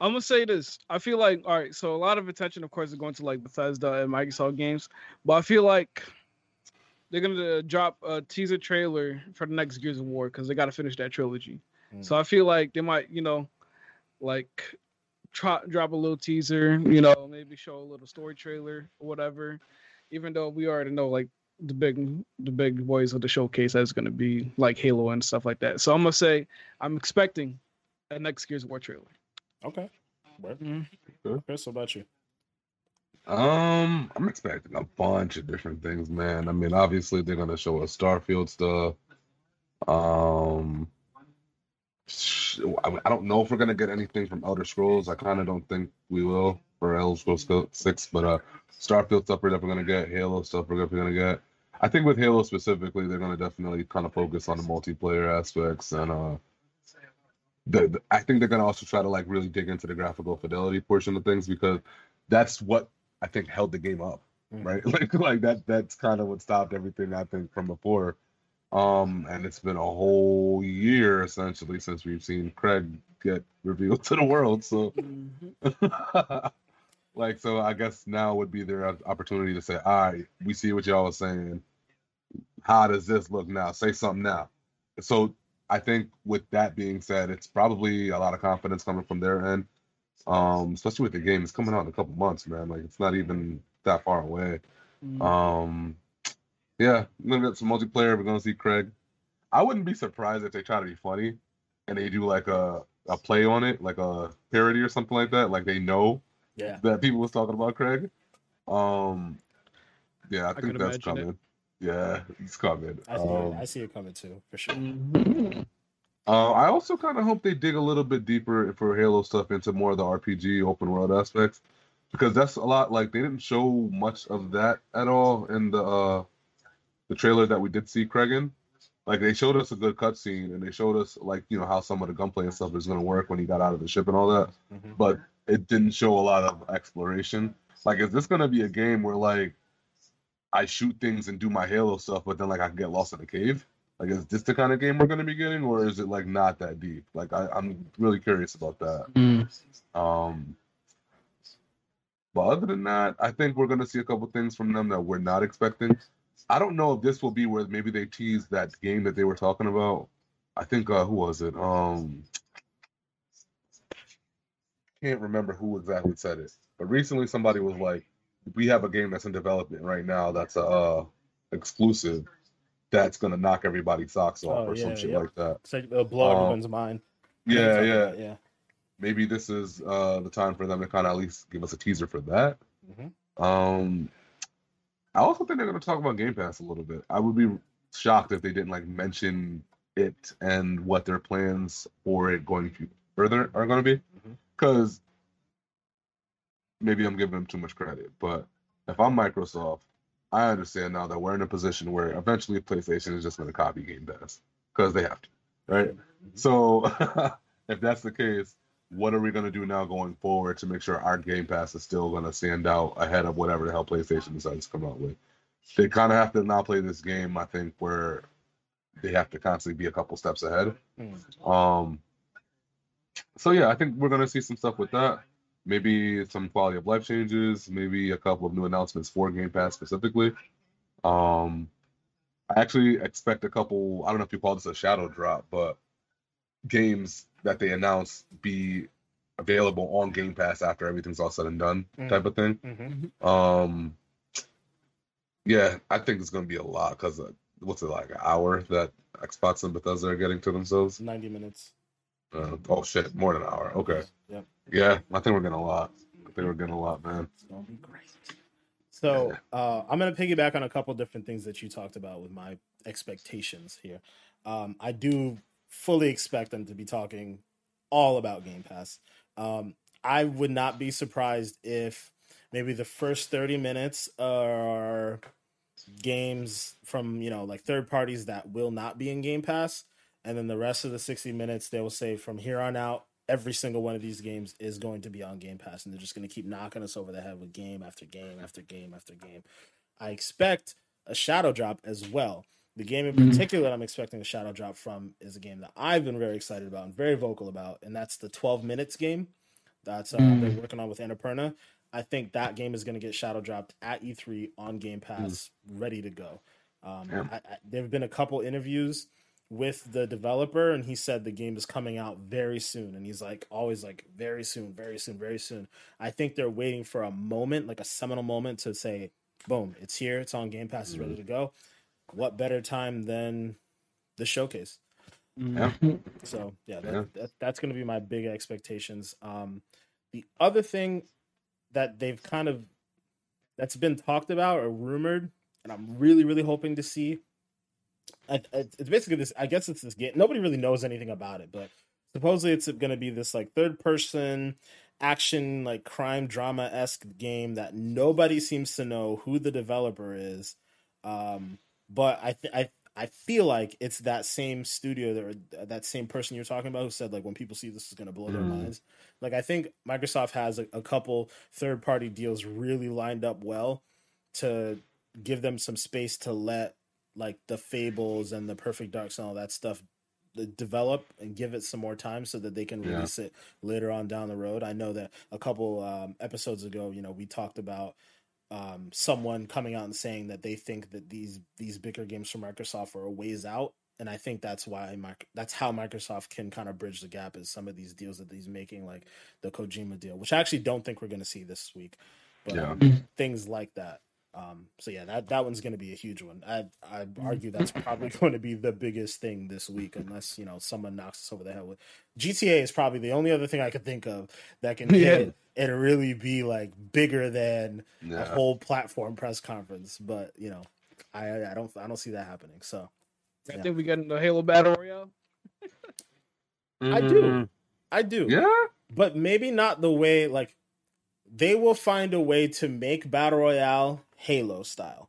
I'm gonna say this. I feel like all right. So a lot of attention, of course, is going to like Bethesda and Microsoft games, but I feel like they're gonna drop a teaser trailer for the next Gears of War because they got to finish that trilogy. Mm. So I feel like they might, you know, like try, drop a little teaser, you know, maybe show a little story trailer or whatever. Even though we already know like the big the big boys of the showcase that's gonna be like Halo and stuff like that. So I'm gonna say I'm expecting a next Gears of War trailer. Okay. Word. Mhm. Chris, what about you? Um, I'm expecting a bunch of different things, man. I mean, obviously they're gonna show us Starfield stuff. Um, I don't know if we're gonna get anything from Elder Scrolls. I kind of don't think we will for Elder Scrolls Six, but uh, Starfield stuff we're definitely gonna get. Halo stuff we're definitely gonna get. I think with Halo specifically, they're gonna definitely kind of focus on the multiplayer aspects and uh. The, the- I think they're gonna also try to like really dig into the graphical fidelity portion of things because that's what I think held the game up, Mm. right? [laughs] Like like that that's kind of what stopped everything I think from before. Um, and it's been a whole year essentially since we've seen Craig get revealed [laughs] to the world. So [laughs] like so I guess now would be their opportunity to say, all right, we see what y'all are saying. How does this look now? Say something now. So I think with that being said, it's probably a lot of confidence coming from their end. Um, especially with the game, it's coming out in a couple months, man. Like it's not even that far away. Mhm. Um, yeah, we're gonna get some multiplayer. We're gonna see Craig. I wouldn't be surprised if they try to be funny and they do like a a play on it, like a parody or something like that. Like they know Yeah. that people was talking about Craig. Um, yeah, I, I think that's imagine it. coming. Yeah, it's coming. I see, Um, it. I see it coming too, for sure. Uh, I also kind of hope they dig a little bit deeper for Halo stuff into more of the RPG open world aspects, because that's a lot. Like they didn't show much of that at all in the uh, the trailer that we did see Craig in. Like they showed us a good cutscene and they showed us like you know how some of the gunplay and stuff is going to work when he got out of the ship and all that, Mhm. but it didn't show a lot of exploration. Like, is this going to be a game where like I shoot things and do my Halo stuff, but then like I can get lost in a cave. Like, is this the kind of game we're gonna be getting, or is it like not that deep? Like, I, I'm really curious about that. Mm. Um, but other than that, I think we're gonna see a couple things from them that we're not expecting. I don't know if this will be where maybe they tease that game that they were talking about. I think uh who was it? Um can't remember who exactly said it. But recently somebody was like, We have a game that's in development right now that's a uh, exclusive that's gonna knock everybody's socks off Oh, or some shit yeah. like that. It's like it'll blow Um, everyone's mind. Yeah, yeah. like yeah. Maybe this is uh the time for them to kind of at least give us a teaser for that. Mhm. Um, I also think they're going to talk about Game Pass a little bit. I would be shocked if they didn't like mention it and what their plans for it going further are going to be. Because maybe I'm giving them too much credit, but if I'm Microsoft, I understand now that we're in a position where eventually PlayStation is just going to copy Game Pass because they have to, right? Mhm. So [laughs] if that's the case, what are we going to do now going forward to make sure our Game Pass is still going to stand out ahead of whatever the hell PlayStation decides to come out with? They kind of have to now play this game, I think, where they have to constantly be a couple steps ahead. Mm. Um, so yeah, I think we're going to see some stuff with that. Maybe some quality of life changes, maybe a couple of new announcements for Game Pass specifically. Um, I actually expect a couple. I don't know if you call this a shadow drop, but games that they announce be available on Game Pass after everything's all said and done, Mm. type of thing. Mhm. Um, yeah, I think it's gonna be a lot because what's it like an hour that Xbox and Bethesda are getting to themselves? Ninety minutes. Uh, oh shit, more than an hour. Okay, Yep. yeah, I think we're getting a lot. I think we're getting a lot, man. It's gonna be great. So uh, I'm gonna piggyback on a couple different things that you talked about with my expectations here. Um, I do fully expect them to be talking all about Game Pass. Um, I would not be surprised if maybe the first 30 minutes are games from you know like third parties that will not be in Game Pass, and then the rest of the 60 minutes they will say from here on out every single one of these games is going to be on Game Pass, and they're just going to keep knocking us over the head with game after game after game after game. I expect a shadow drop as well. The game in Mhm. particular that I'm expecting a shadow drop from is a game that I've been very excited about and very vocal about, and that's the 12 minutes game that's uh, Mm. they're working on with Annapurna. I think that game is going to get shadow dropped at E3 on Game Pass, ready to go. Um. I, I, there have been a couple interviews with the developer, and he said the game is coming out very soon. And he's like, always like, very soon, very soon, very soon. I think they're waiting for a moment, like a seminal moment, to say, boom, it's here, it's on Game Pass, it's ready to go. What better time than the showcase? Yeah. Mm. So yeah, that, Yeah. That, that's going to be my big expectations. Um, the other thing that they've kind of that's been talked about or rumored, and I'm really really hoping to see. It's basically this. I guess it's this game. Nobody really knows anything about it, but supposedly it's going to be this like third person action like crime drama esque game that nobody seems to know who the developer is. Um, but I th- I I feel like it's that same studio that that same person you're talking about who said like when people see this is going to blow their Mm. minds. Like I think Microsoft has a, a couple third party deals really lined up well to give them some space to let like the fables and the perfect darks and all that stuff develop and give it some more time so that they can Yeah. release it later on down the road. I know that a couple um, episodes ago, you know, we talked about um, someone coming out and saying that they think that these these bigger games from Microsoft are a ways out, and I think that's why Mic- that's how Microsoft can kind of bridge the gap is some of these deals that he's making, like the Kojima deal, which I actually don't think we're going to see this week, but Yeah. um, things like that. Um, so yeah, that that one's going to be a huge one. I I argue that's [laughs] probably going to be the biggest thing this week, unless you know someone knocks us over the head with GTA. Is probably the only other thing I could think of that can [laughs] Yeah. hit and really be like bigger than a whole platform press conference. But you know, I I don't I don't see that happening. So I Yeah. think we got the Halo Battle Royale. I do. Mm, I do, Yeah. but maybe not the way like they will find a way to make battle royale Halo style.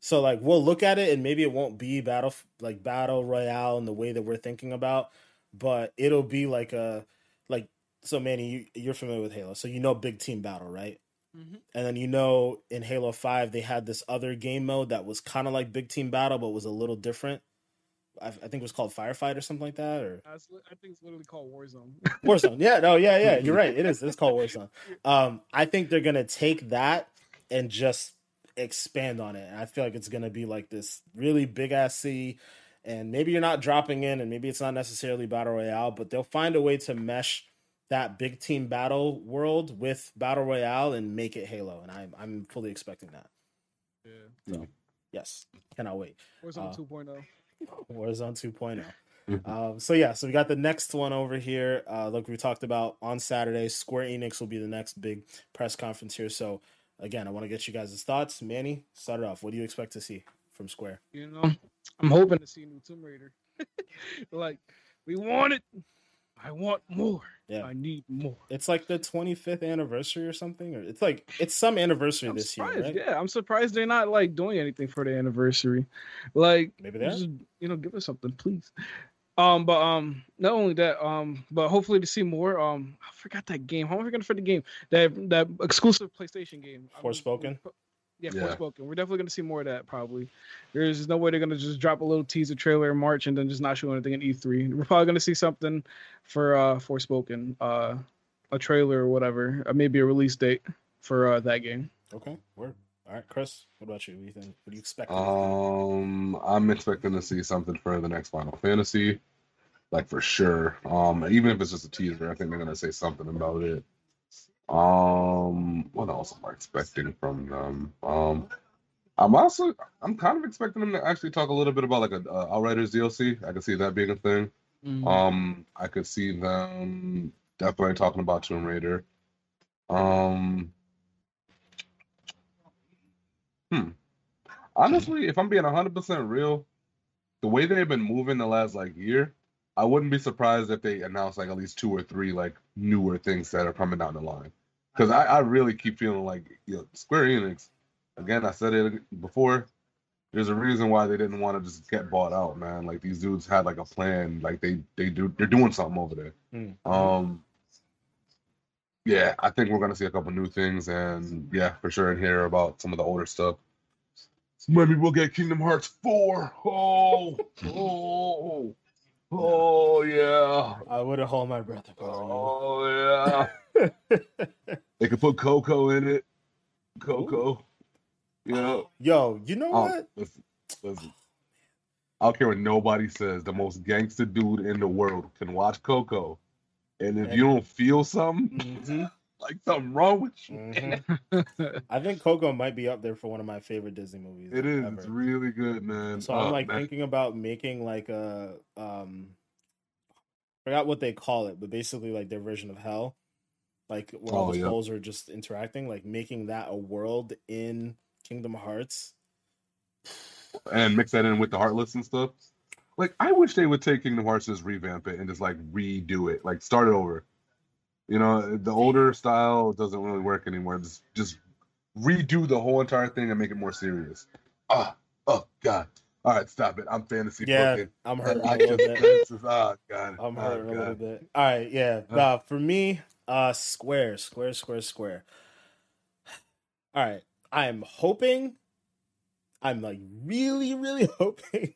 So like we'll look at it and maybe it won't be battle like battle royale in the way that we're thinking about, but it'll be like a like so Manny you, you're familiar with Halo, so you know big team battle, right? Mhm. And then you know in Halo 5 they had this other game mode that was kind of like Big Team Battle but was a little different. I, I think it was called Firefight or something like that or I think it's literally called Warzone. [laughs] Warzone. Yeah, no, yeah, yeah, you're [laughs] right. It is. It's called Warzone. Um I think they're going to take that and just expand on it. And I feel like it's going to be like this really big ass city and maybe you're not dropping in and maybe it's not necessarily battle royale, but they'll find a way to mesh that big team battle world with battle royale and make it Halo and I'm I'm fully expecting that. yeah. Yes. Cannot wait. Warzone Uh, 2.0. [laughs] Warzone 2.0. Mhm. [laughs] Um, so yeah, so we got the next one over here. Uh, look, we talked about on Saturday. Square Enix will be the next big press conference here. So again, I want to get you guys' thoughts. Manny, start it off. What do you expect to see from Square? You know, I'm hoping to see a new Tomb Raider. [laughs] like, we want it. I want more. Yeah. I need more. It's like the 25th anniversary or something, or it's like it's some anniversary I'm this year, right? Yeah, I'm surprised they're not like doing anything for the anniversary. Like, Maybe they just you know, give us something, please. Um, but um, not only that, um, but hopefully to see more. Um, I forgot that game. How am I gonna for the game? That that exclusive PlayStation game. I was- Forspoken? Yeah, Yeah. Forspoken. We're definitely gonna see more of that. Probably. There's no way they're gonna just drop a little teaser trailer in March and then just not show anything in E3. We're probably gonna see something for uh Forspoken, uh, a trailer or whatever, uh, maybe a release date for uh, that game. Okay, word. All right, Chris, what about you? What do you think? What do you expect? Um, I'm expecting to see something for the next Final Fantasy, like for sure. Um, even if it's just a teaser, I think they're gonna say something about it. Um, what else am I expecting from them? Um, I'm also I'm kind of expecting them to actually talk a little bit about like a uh, Outriders DLC. I can see that being a thing. Um, I could see them definitely talking about Tomb Raider. Um, hmm. Honestly, if I'm being 100% real, the way they've been moving the last like year, I wouldn't be surprised if they announce like at least two or three like newer things that are coming down the line. Because I, I really keep feeling like you know, Square Enix. Again, I said it before. There's a reason why they didn't want to just get bought out, man. Like these dudes had like a plan. Like they they do they're doing something over there. Hmm. Um, yeah, I think we're gonna see a couple new things, and yeah, for sure, and hear about some of the older stuff. Maybe we'll get Kingdom Hearts four. Oh, oh, oh, [laughs] yeah, I would have hold my breath if I were oh yeah. [laughs] They could put Coco in it. Coco. You know. Yo, you know Um, what? listen, listen. I don't care what nobody says. The most gangster dude in the world can watch Coco, and if you don't feel something, hmm [laughs] like something wrong with you, hmm I think Coco might be up there for one of my favorite Disney movies. it is. ever. It's really good, man. So I'm Oh, like man. thinking about making like a um forgot what they call it, but basically like their version of hell. Like where all Oh, the yeah. souls are just interacting, like making that a world in Kingdom Hearts. and mix that in with the Heartless and stuff. Like, I wish they would take Kingdom Hearts, just revamp it, and just like redo it, like start it over. You know, the older style doesn't really work anymore. Just just redo the whole entire thing and make it more serious. Ah, oh God! All right, stop it. I'm fantasy Yeah. I'm hurting a I little just, bit. oh God! I'm oh, hurting a little bit. All right, yeah. Uh. Uh, for me, uh Square, Square, Square, Square. All right. I'm hoping I'm like really, really [laughs] hoping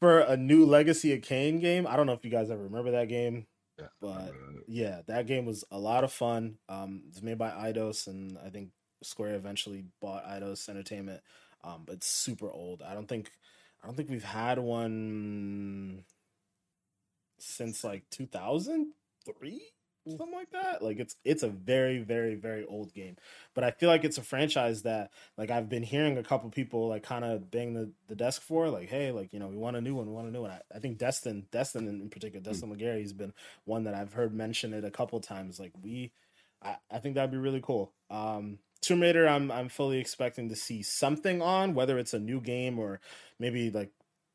for a new Legacy of Kain game. I don't know if you guys ever remember that game. Yeah, But yeah, that game was a lot of fun. Um, it's made by Eidos, and I think Square eventually bought Eidos Entertainment. Um, but it's super old. I don't think, I don't think we've had one since like two thousand three, something like that. Like it's it's a very very very old game. But I feel like it's a franchise that like I've been hearing a couple people like kind of bang the, the desk for like, hey, like you know we want a new one, we want a new one. I, I think Destin, Destin in particular, Destin Legarie has been one that I've heard mention it a couple times. Like we, I, I think that'd be really cool. Um, Tomb Raider, I'm I'm fully expecting to see something on, whether it's a new game or maybe like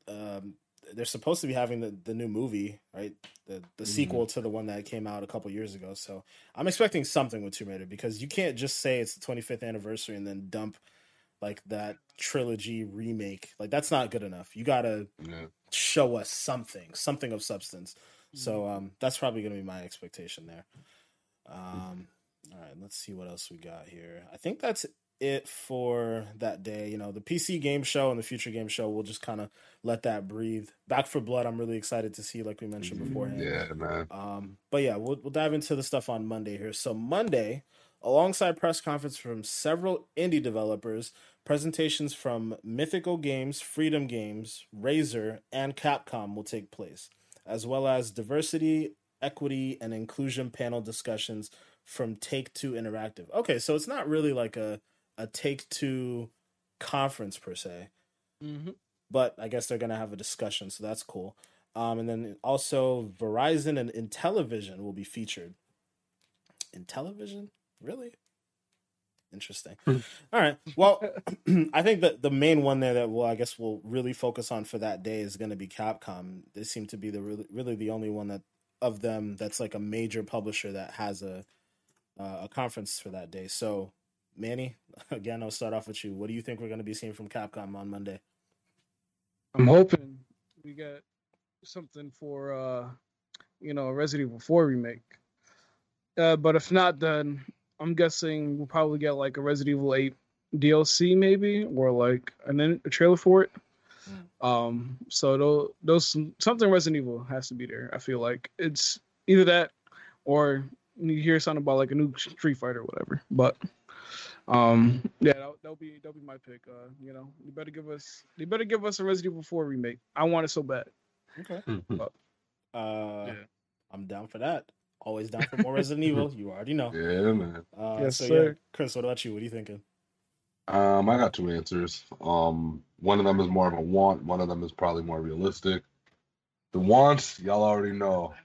um, they're supposed to be having the, the new movie, right? The the Mhm. sequel to the one that came out a couple years ago. So I'm expecting something with Tomb Raider because you can't just say it's the 25th anniversary and then dump like that trilogy remake. Like that's not good enough. You gotta yeah. show us something, something of substance. So um, that's probably gonna be my expectation there. Um, All right, let's see what else we got here. I think that's it for that day. You know, the PC game show and the future game show, we'll just kind of let that breathe. Back 4 Blood, I'm really excited to see, like we mentioned beforehand. Yeah, man. Um, but yeah, we'll we'll dive into the stuff on Monday here. So Monday, alongside press conference from several indie developers, presentations from Mythical Games, Freedom Games, Razer, and Capcom will take place, as well as diversity, equity, and inclusion panel discussions from Take Two Interactive. Okay, so it's not really like a a Take Two conference per se, Mm-hmm. but I guess they're gonna have a discussion, so that's cool. Um, and then also Verizon and Intellivision will be featured. Intellivision, really? Interesting. Hmm. All right. Well, [clears throat] I think that the main one there that we'll, I guess, we'll really focus on for that day is going to be Capcom. They seem to be the really, really the only one that of them that's like a major publisher that has a uh, a conference for that day. So, Manny, [laughs] again, I'll start off with you. What do you think we're going to be seeing from Capcom on Monday? I'm hoping we get something for uh you know a Resident Evil 4 remake. Uh, but if not, then I'm guessing we'll probably get like a Resident Evil 8 DLC maybe, or like and then a trailer for it. Um, so those, those something Resident Evil has to be there. I feel like it's either that or you hear something about like a new Street Fighter or whatever. But um, [laughs] yeah, that'll, that'll be that'll be my pick. Uh, you know, you better give us you better give us a Resident Evil 4 remake. I want it so bad. Okay. Mhm. [laughs] Uh, Yeah. I'm down for that. Always down for more [laughs] Resident Evil. You already know. yeah, man. Uh, Yes, so yeah, sir. Chris, what about you? What are you thinking? Um, I got two answers. Um, one of them is more of a want. One of them is probably more realistic. The wants, y'all already know.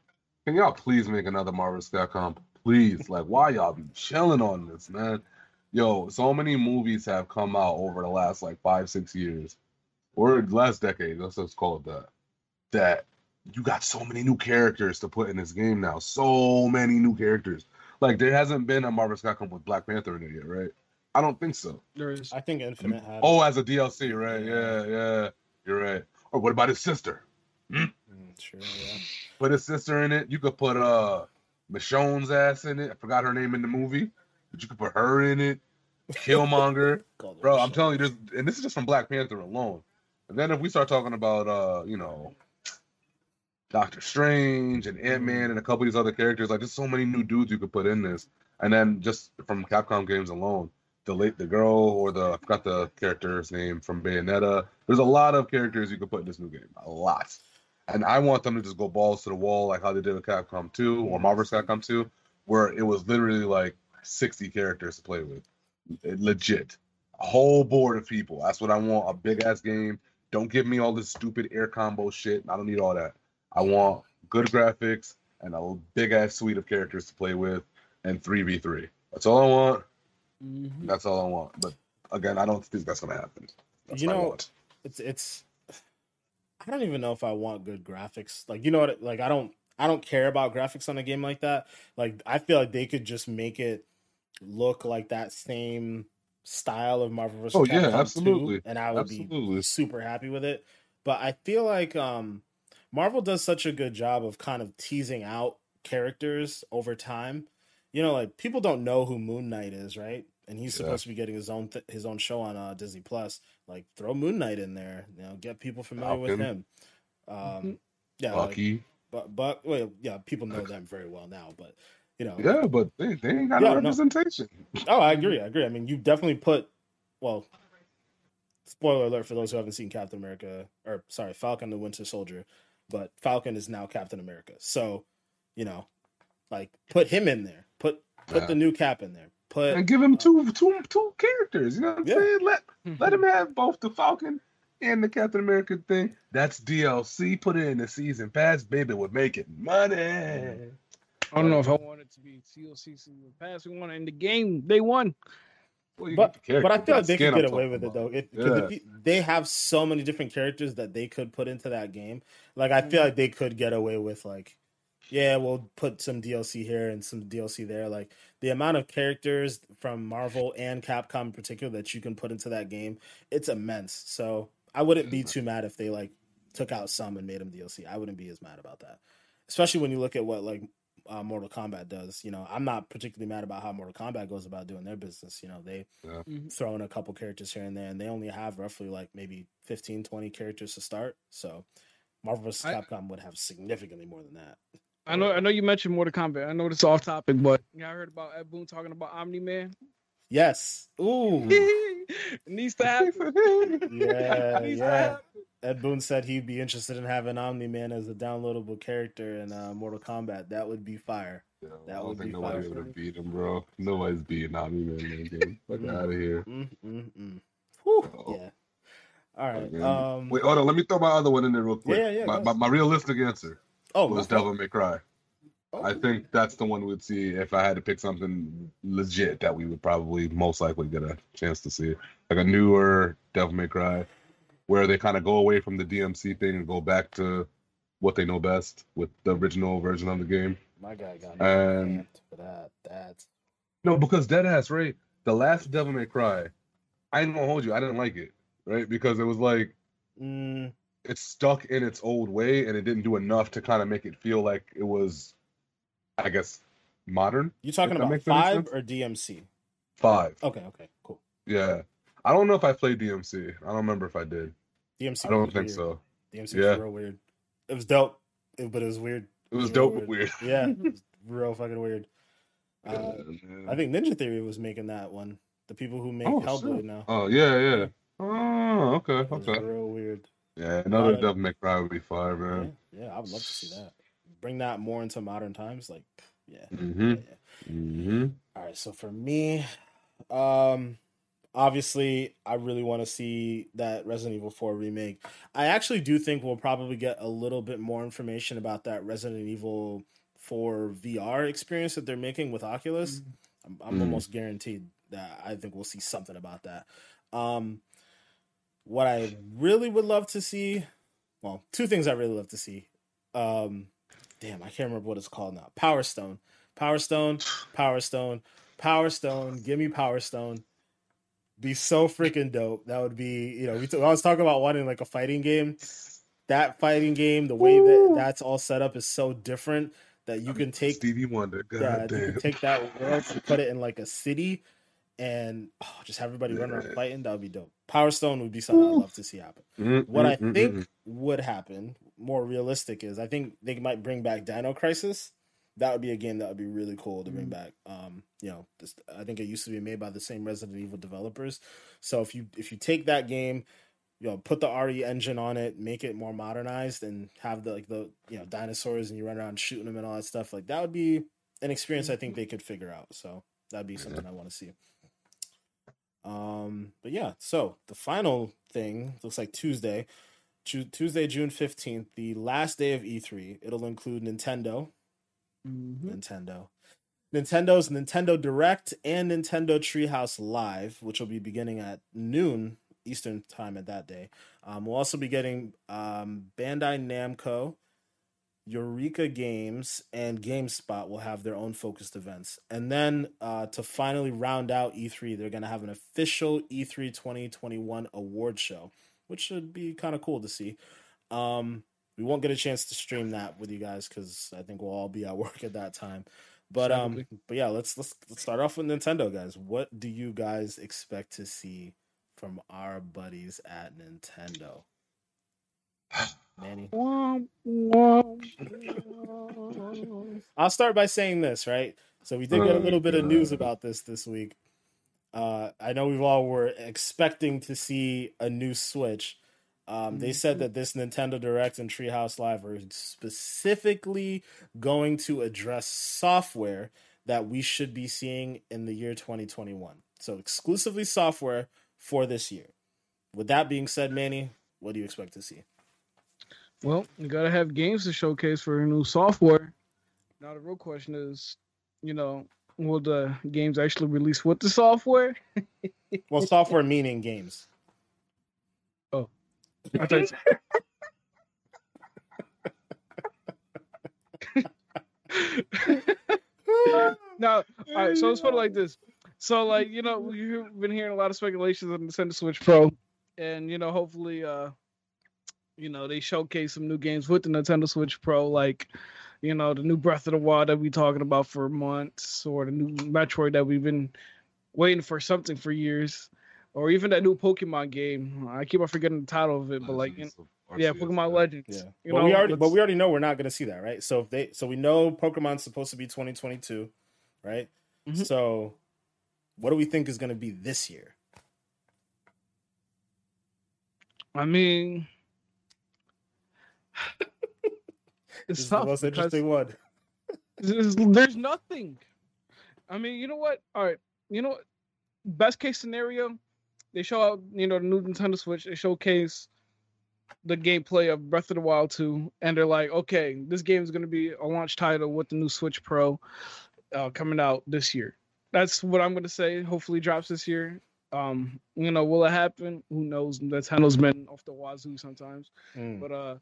Can y'all please make another Marvel Capcom? Please, like, why y'all be chilling on this, man? Yo, so many movies have come out over the last like five, six years, or last decade. Let's just call it that. That you got so many new characters to put in this game now. So many new characters. Like, there hasn't been a Marvel Capcom with Black Panther in it yet, right? I don't think so. There is. I think Infinite had. Oh, as a DLC, right? Yeah, yeah. You're right. Or what about his sister? Mm, sure. Yeah. Put his sister in it. You could put uh Michonne's ass in it. I forgot her name in the movie, but you could put her in it. Killmonger, [laughs] bro. I'm telling you, there's, and this is just from Black Panther alone. And then if we start talking about uh, you know, Doctor Strange and Ant Man and a couple of these other characters, like there's so many new dudes you could put in this. And then just from Capcom games alone, the late the girl or the I forgot the character's name from Bayonetta. There's a lot of characters you could put in this new game. A lot. And I want them to just go balls to the wall like how they did with Capcom 2 or Marvel's Capcom 2, where it was literally like 60 characters to play with. Legit. A whole board of people. That's what I want. A big ass game. Don't give me all this stupid air combo shit. I don't need all that. I want good graphics and a big ass suite of characters to play with and 3v3. That's all I want. Mhm. That's all I want. But again, I don't think that's gonna happen. That's You know- It's it's. I don't even know if I want good graphics. Like you know what? Like I don't. I don't care about graphics on a game like that. Like I feel like they could just make it look like that same style of Marvel vs. Oh, yeah, Capcom 2, absolutely. and I would be super happy with it. But I feel like um Marvel does such a good job of kind of teasing out characters over time. You know, like people don't know who Moon Knight is, right? And he's Yeah. supposed to be getting his own th- his own show on uh, Disney Plus. Like throw Moon Knight in there, you know, get people familiar with him. Um, Mhm. yeah, like, Bucky. but but well, yeah, people know them very well now. But you know, Yeah, but they, they ain't got Yeah, no no. representation. Oh, I agree. I agree. I mean, you definitely put, well, spoiler alert for those who haven't seen Captain America, or sorry, Falcon the Winter Soldier, but Falcon is now Captain America. So, you know, like put him in there. Put put Yeah. the new Cap in there. Put and give him uh, two two two characters. You know what I'm Yeah. saying? Let [laughs] let him have both the Falcon and the Captain America thing. That's DLC. Put it in the season pass, baby. We're making money. I don't know if I want it to be DLC season pass. We want it in the game They won. Well, but but I feel like they could get I'm away talking with it though. It, 'cause Yeah. if they have so many different characters that they could put into that game. Like I feel like they could get away with like, yeah, we'll put some DLC here and some DLC there. Like the amount of characters from Marvel and Capcom in particular that you can put into that game, it's immense. So I wouldn't be too mad if they like took out some and made them DLC. I wouldn't be as mad about that, especially when you look at what like uh, Mortal Kombat does. You know, I'm not particularly mad about how Mortal Kombat goes about doing their business. You know, they Yeah. Mhm. throw in a couple characters here and there, and they only have roughly like maybe 15, 20 characters to start. So Marvel vs. I- Capcom would have significantly more than that. I know I know you mentioned Mortal Kombat. I know it's off topic, but yeah, I heard about Ed Boon talking about Omni Man. Yes. Ooh. it [laughs] needs to happen. [laughs] Yeah, [laughs] It yeah. Ed Boon said he'd be interested in having Omni Man as a downloadable character in uh, Mortal Kombat. That would be fire. Yeah, That I would don't think be nobody fire. would have beat him, bro. Nobody's beating Omni Man in that game. Fuck out of here. Mm, mm, mm. Whew, Oh. yeah. All right. Okay. Um, Wait, hold on. Let me throw my other one in there real quick. Yeah, yeah, my, my, my realistic answer oh, was it. Devil May Cry. Oh, I think that's the one we'd see if I had to pick something legit that we would probably most likely get a chance to see. Like a newer Devil May Cry, where they kind of go away from the DMC thing and go back to what they know best with the original version of the game. my guy got and- for that. That's No, because Deadass, right? The last Devil May Cry, I ain't gonna hold you, I didn't like it, right? Because it was like mm, it's stuck in its old way and it didn't do enough to kind of make it feel like it was, I guess, modern. you talking about five or DMC? Five. Okay, okay, cool. Yeah. I don't know if I played DMC. I don't remember if I did. DMC. I don't think weird. so. DMC Yeah. was real weird. It was dope, but it was weird. It was Real dope but weird. Yeah, [laughs] it was real fucking weird. Uh, Yeah. I think Ninja Theory was making that one. The people who make Oh, Hellblade shit. now. Oh yeah, yeah. Oh, okay, okay. real weird. Yeah, another Uh, Devil May Cry would be fire, Yeah, man. yeah, I would love to see that. Bring that more into modern times. Like, yeah. Mm-hmm. yeah, yeah. Mm-hmm. All right, so for me, um, obviously, I really want to see that Resident Evil 4 remake. I actually do think we'll probably get a little bit more information about that Resident Evil 4 VR experience that they're making with Oculus. I'm, I'm Mm. almost guaranteed that I think we'll see something about that. Um, what I really would love to see, well, two things I really love to see. Um, damn, I can't remember what it's called now. Power Stone, Power Stone, Power Stone, Power Stone. Give me Power Stone. Be so freaking dope. That would be, you know, we t- I was talking about wanting like a fighting game. That fighting game, the way that that's all set up is so different that you can take Stevie Wonder. God yeah, you damn. can take that world and put it in like a city and oh, just have everybody run around fighting. That would be dope. Power Stone would be something I'd love to see happen. Mm, What I mm, think mm, would happen, more realistic, is I think they might bring back Dino Crisis. That would be a game that would be really cool to bring Mm. back. Um, you know, this, I think it used to be made by the same Resident Evil developers. So if you if you take that game, you know, put the RE engine on it, make it more modernized, and have the like the you know dinosaurs and you run around shooting them and all that stuff, like that would be an experience I think they could figure out. So that'd be something I want to see. Um, but yeah, so the final thing looks like Tuesday, Tuesday, June fifteenth, the last day of E3. It'll include Nintendo, Mhm. Nintendo, Nintendo's Nintendo Direct and Nintendo Treehouse Live, which will be beginning at noon Eastern time at that day. Um, we'll also be getting um, Bandai Namco, Eureka Games, and GameSpot will have their own focused events. And then uh, to finally round out E3, they're going to have an official E E3 2021 award show, which should be kind of cool to see. Um, we won't get a chance to stream that with you guys because I think we'll all be at [laughs] work at that time. But um, but yeah, let's let's let's start off with Nintendo, guys. What do you guys expect to see from our buddies at Nintendo? Manny, Womp, [laughs] womp. I'll start by saying this, right? So we did get a little bit of news about this this week. Uh, I know we've all were expecting to see a new Switch. Um, they said that this Nintendo Direct and Treehouse Live are specifically going to address software that we should be seeing in the year 2021. So exclusively software for this year. With that being said, Manny, what do you expect to see? Well, you gotta have games to showcase for new software. Now the real question is, you know, will the games actually release with the software? Well, software meaning games. I thought [laughs] no, all right. So let's put it like this. So, like you know, we've been hearing a lot of speculations on the Nintendo Switch Pro, and you know, hopefully, uh, you know, they showcase some new games with the Nintendo Switch Pro, like, you know, the new Breath of the Wild that we talking about for months, or the new Metroid that we've been waiting for something for years, or even that new Pokemon game. I keep on forgetting the title of it, but like, in, Legends yeah, Arceus, Pokemon Legends. Yeah, You but know, we already, but we already know we're not going to see that, right? So if they, so we know Pokemon's supposed to be 2022, right? Mhm. So, what do we think is going to be this year? I mean, [laughs] This it's is the most interesting one. [laughs] there's, there's nothing. I mean, you know what? All right, you know, what? best case scenario, they show out, you know, the new Nintendo Switch. They showcase the gameplay of Breath of the Wild 2, and they're like, okay, this game is going to be a launch title with the new Switch Pro uh, coming out this year. That's what I'm going to say. Hopefully, drops this year. Um, you know, will it happen? Who knows? Nintendo's been off the wazoo sometimes. Mm. But uh,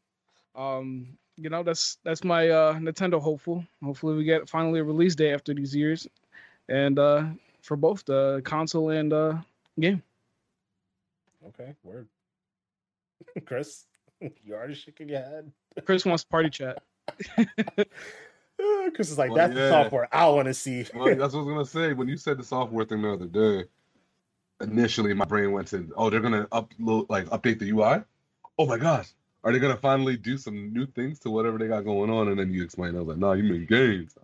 um, you know, that's that's my uh Nintendo hopeful. Hopefully, we get finally a release day after these years, and uh, for both the console and uh game. Okay, word. [laughs] Chris, [laughs] you already shaking your head. Chris wants party chat. [laughs] Chris is like, Well, that's the software I want to see. Well, that's what I was gonna say. When you said the software thing the other day, initially my brain went to, oh, they're gonna upload like update the UI. Oh my gosh, are they gonna finally do some new things to whatever they got going on? And then you explained, I was like, no, you mean games.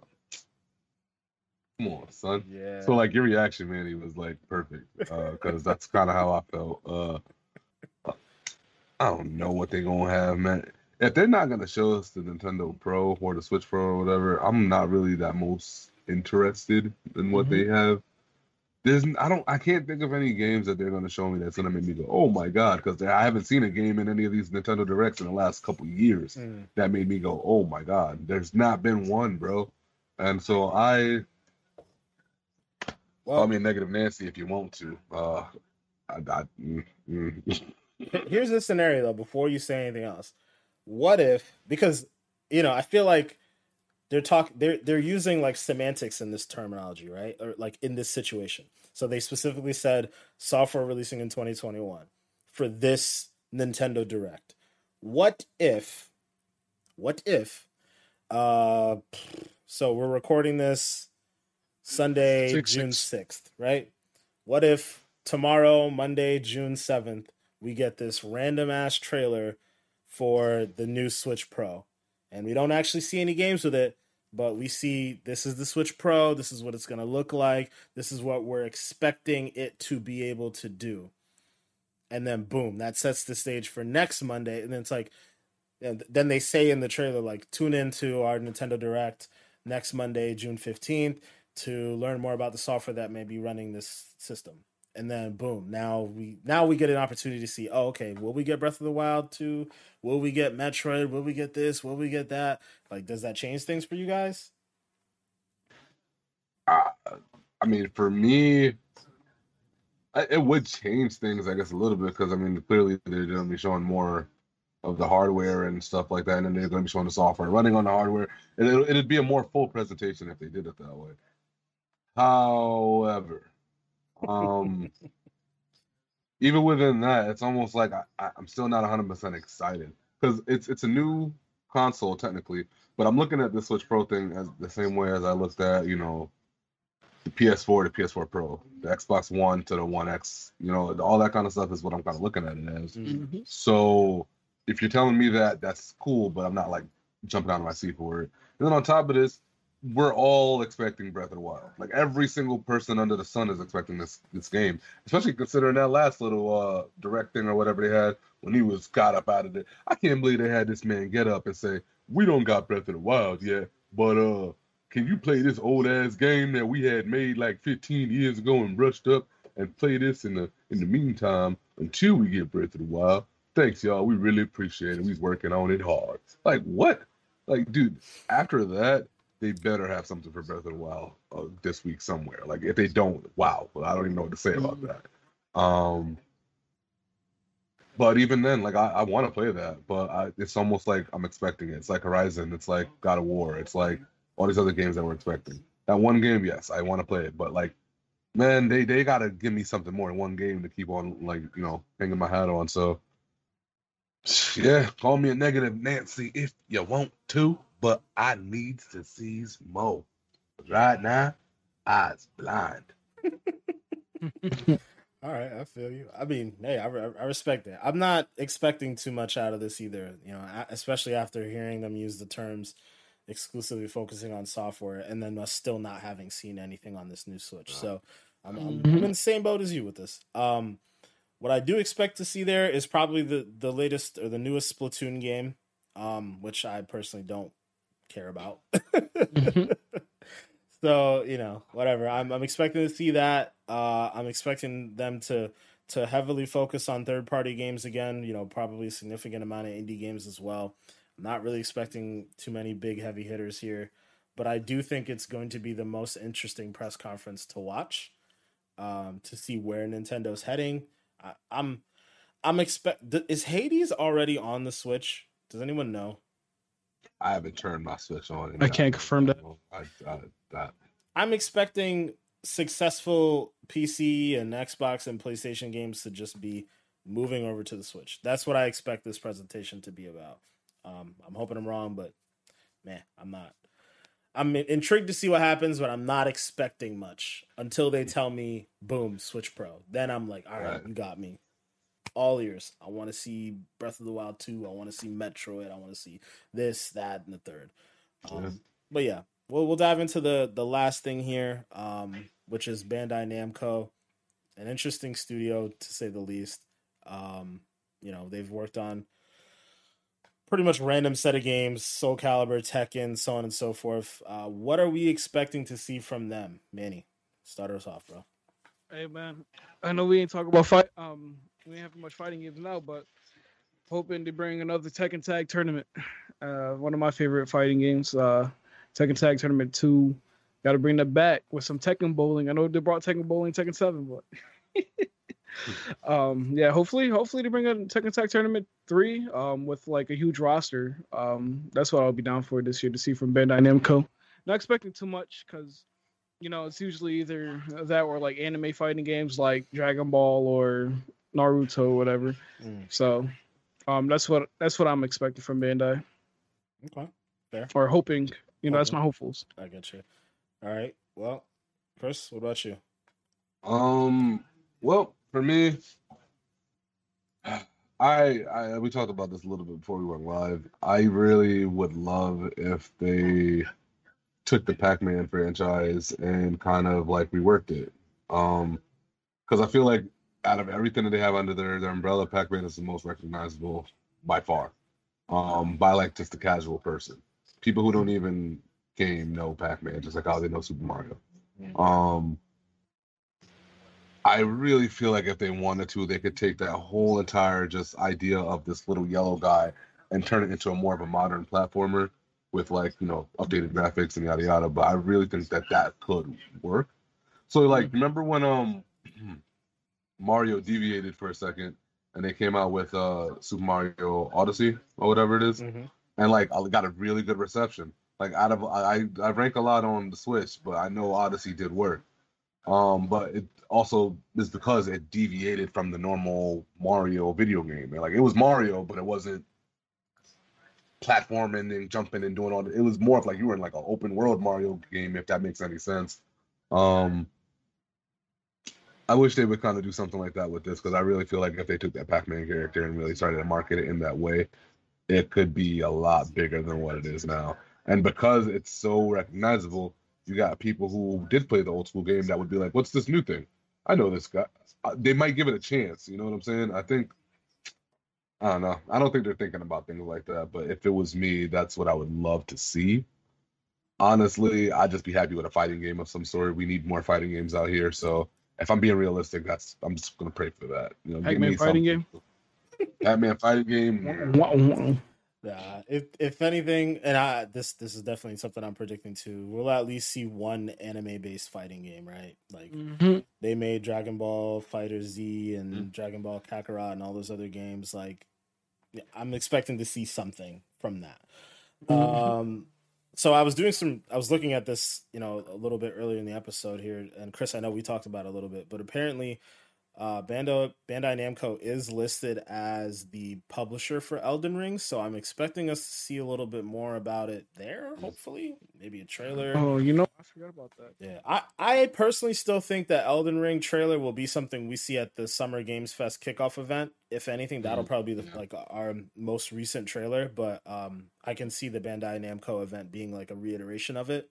Come on, son. yeah. So like your reaction, man, he was like perfect because that's kind of how I felt. Uh, I don't know what they're gonna have, man. If they're not gonna show us the Nintendo Pro or the Switch Pro or whatever, I'm not really that most interested in what Mhm. they have. There's, I don't, I can't think of any games that they're gonna show me that's gonna make me go, oh my god, because I haven't seen a game in any of these Nintendo Directs in the last couple years Mm. that made me go, "Oh my god!" There's not been one, bro. And so I, Well, call me a negative Nancy if you want to. Uh, I, I, mm, mm. [laughs] Here's the scenario though. Before you say anything else, what if? Because you know, I feel like they're talking they're they're using like semantics in this terminology, right? Or like in this situation. So they specifically said software releasing in 2021 for this Nintendo Direct. What if? What if? Uh, so we're recording this Sunday, Six, June six. 6th, right? What if tomorrow, Monday, June 7th, we get this random ass trailer for the new Switch Pro. And we don't actually see any games with it, but we see this is the Switch Pro, this is what it's going to look like, this is what we're expecting it to be able to do. And then boom, that sets the stage for next Monday and then it's like and then they say in the trailer like tune into our Nintendo Direct next Monday, June 15th to learn more about the software that may be running this system. And then boom now we now we get an opportunity to see oh okay will we get breath of the wild 2 will we get metroid? Will we get this? Will we get that? Like does that change things for you guys? I, I mean, for me, it would change things, I guess, a little bit because I mean, clearly they're going to be showing more of the hardware and stuff like that, and then they're going to be showing the software running on the hardware. And it'll, it'd be a more full presentation if they did it that way. However, um, [laughs] even within that, it's almost like I, I'm still not 100% excited because it's it's a new console technically, but I'm looking at the Switch Pro thing as the same way as I looked at you know the PS4 to PS4 Pro, the Xbox One to the One X, you know, all that kind of stuff is what I'm kind of looking at it as. Mm-hmm. So if you're telling me that, that's cool, but I'm not like jumping out of my seat for it. And then on top of this, we're all expecting Breath of the Wild. Like every single person under the sun is expecting this this game, especially considering that last little uh direct thing or whatever they had when he was got up out of it. I can't believe they had this man get up and say, "We don't got Breath of the Wild yet, but uh, can you play this old ass game that we had made like 15 years ago and brushed up and play this in the in the meantime until we get Breath of the Wild?" Thanks, y'all. We really appreciate it. We's working on it hard. Like what? Like, dude. After that, they better have something for Breath of the Wild uh, this week somewhere. Like if they don't, wow. Well, I don't even know what to say about that. Um, but even then, like I, I want to play that, but I, it's almost like I'm expecting it. It's like Horizon. It's like God of War. It's like all these other games that we're expecting. That one game, yes, I want to play it, but like, man, they they gotta give me something more than one game to keep on like you know hanging my hat on. So yeah, call me a negative Nancy if you want to. But I needs to see more. Right now, eyes blind. [laughs] All right, I feel you. I mean, hey, I, I respect that. I'm not expecting too much out of this either. You know, especially after hearing them use the terms exclusively focusing on software, and then us still not having seen anything on this new Switch. So, I'm, I'm, I'm in the same boat as you with this. Um, what I do expect to see there is probably the the latest or the newest Splatoon game, um, which I personally don't care about. [laughs] mm-hmm. So you know, whatever. I'm I'm expecting to see that. Uh, I'm expecting them to to heavily focus on third party games again. You know, probably a significant amount of indie games as well. I'm not really expecting too many big heavy hitters here, but I do think it's going to be the most interesting press conference to watch. Um, to see where Nintendo's heading. I, I'm I'm expect is Hades already on the Switch? Does anyone know? I haven't turned my Switch on. I can't confirm that. I, I, that. I'm expecting successful PC and Xbox and PlayStation games to just be moving over to the Switch. That's what I expect this presentation to be about. Um, I'm hoping I'm wrong, but man, I'm not. I'm intrigued to see what happens, but I'm not expecting much until they tell me, boom, Switch Pro. Then I'm like, all right, right. you got me all ears. I want to see Breath of the Wild 2. I want to see Metroid. I want to see this, that, and the third. Um, yeah. But yeah, we'll we'll dive into the the last thing here, um, which is Bandai Namco, an interesting studio to say the least. Um, you know, they've worked on pretty much random set of games, Soul Calibur, Tekken, so on and so forth. Uh, what are we expecting to see from them, Manny? Start us off, bro. Hey man, I know we ain't talking about fight um we ain't having much fighting games now, but hoping to bring another Tekken Tag tournament. [sighs] Uh, one of my favorite fighting games, uh, Tekken Tag Tournament Two. Got to bring that back with some Tekken bowling. I know they brought Tekken bowling, Tekken Seven, but [laughs] um, yeah, hopefully, hopefully to bring a Tekken Tag Tournament Three um, with like a huge roster. Um, that's what I'll be down for this year to see from Bandai Namco. Not expecting too much because you know it's usually either that or like anime fighting games like Dragon Ball or Naruto, or whatever. Mm. So, um, that's what that's what I'm expecting from Bandai. Okay, fair. Or hoping, you know, okay. that's my hopefuls. I get you. All right. Well, Chris, what about you? Um. Well, for me, I, I we talked about this a little bit before we went live. I really would love if they took the Pac-Man franchise and kind of like reworked it. Um, because I feel like out of everything that they have under their, their umbrella, Pac-Man is the most recognizable by far. Um, by like just the casual person. People who don't even game know Pac-Man, just like how they know Super Mario. Um, I really feel like if they wanted to, they could take that whole entire just idea of this little yellow guy and turn it into a more of a modern platformer with like you know updated graphics and yada yada. But I really think that that could work. So like, mm-hmm. remember when um Mario deviated for a second, and they came out with uh Super Mario Odyssey or whatever it is. Mm-hmm. and like I got a really good reception. Like out of I I rank a lot on the Switch, but I know Odyssey did work. Um, but it also is because it deviated from the normal Mario video game. like it was Mario, but it wasn't platforming and jumping and doing all. The, it was more of like you were in like an open world Mario game, if that makes any sense. Um, I wish they would kind of do something like that with this because I really feel like if they took that Pac-Man character and really started to market it in that way, it could be a lot bigger than what it is now. And because it's so recognizable, you got people who did play the old school game that would be like, "What's this new thing? I know this guy." Uh, they might give it a chance. You know what I'm saying? I think. I don't know. I don't think they're thinking about things like that. But if it was me, that's what I would love to see. Honestly, I'd just be happy with a fighting game of some sort. We need more fighting games out here. So if I'm being realistic, that's I'm just gonna pray for that. You know, [laughs] Pac-Man fighting game. Pac-Man fighting game. Yeah, if if anything, and I this this is definitely something I'm predicting too. We'll at least see one anime based fighting game, right? Like mm-hmm. they made Dragon Ball FighterZ and mm-hmm. Dragon Ball Kakarot and all those other games. Like, I'm expecting to see something from that. Mm-hmm. Um, so I was doing some I was looking at this, you know, a little bit earlier in the episode here. And Chris, I know we talked about it a little bit, but apparently uh, Bando, Bandai Namco is listed as the publisher for Elden Ring, so I'm expecting us to see a little bit more about it there. Hopefully, maybe a trailer. Oh, you know, I forgot about that. Yeah, I, I personally still think that Elden Ring trailer will be something we see at the Summer Games Fest kickoff event. If anything, that'll Mhm. probably be the, Yeah. like our most recent trailer. But um, I can see the Bandai Namco event being like a reiteration of it.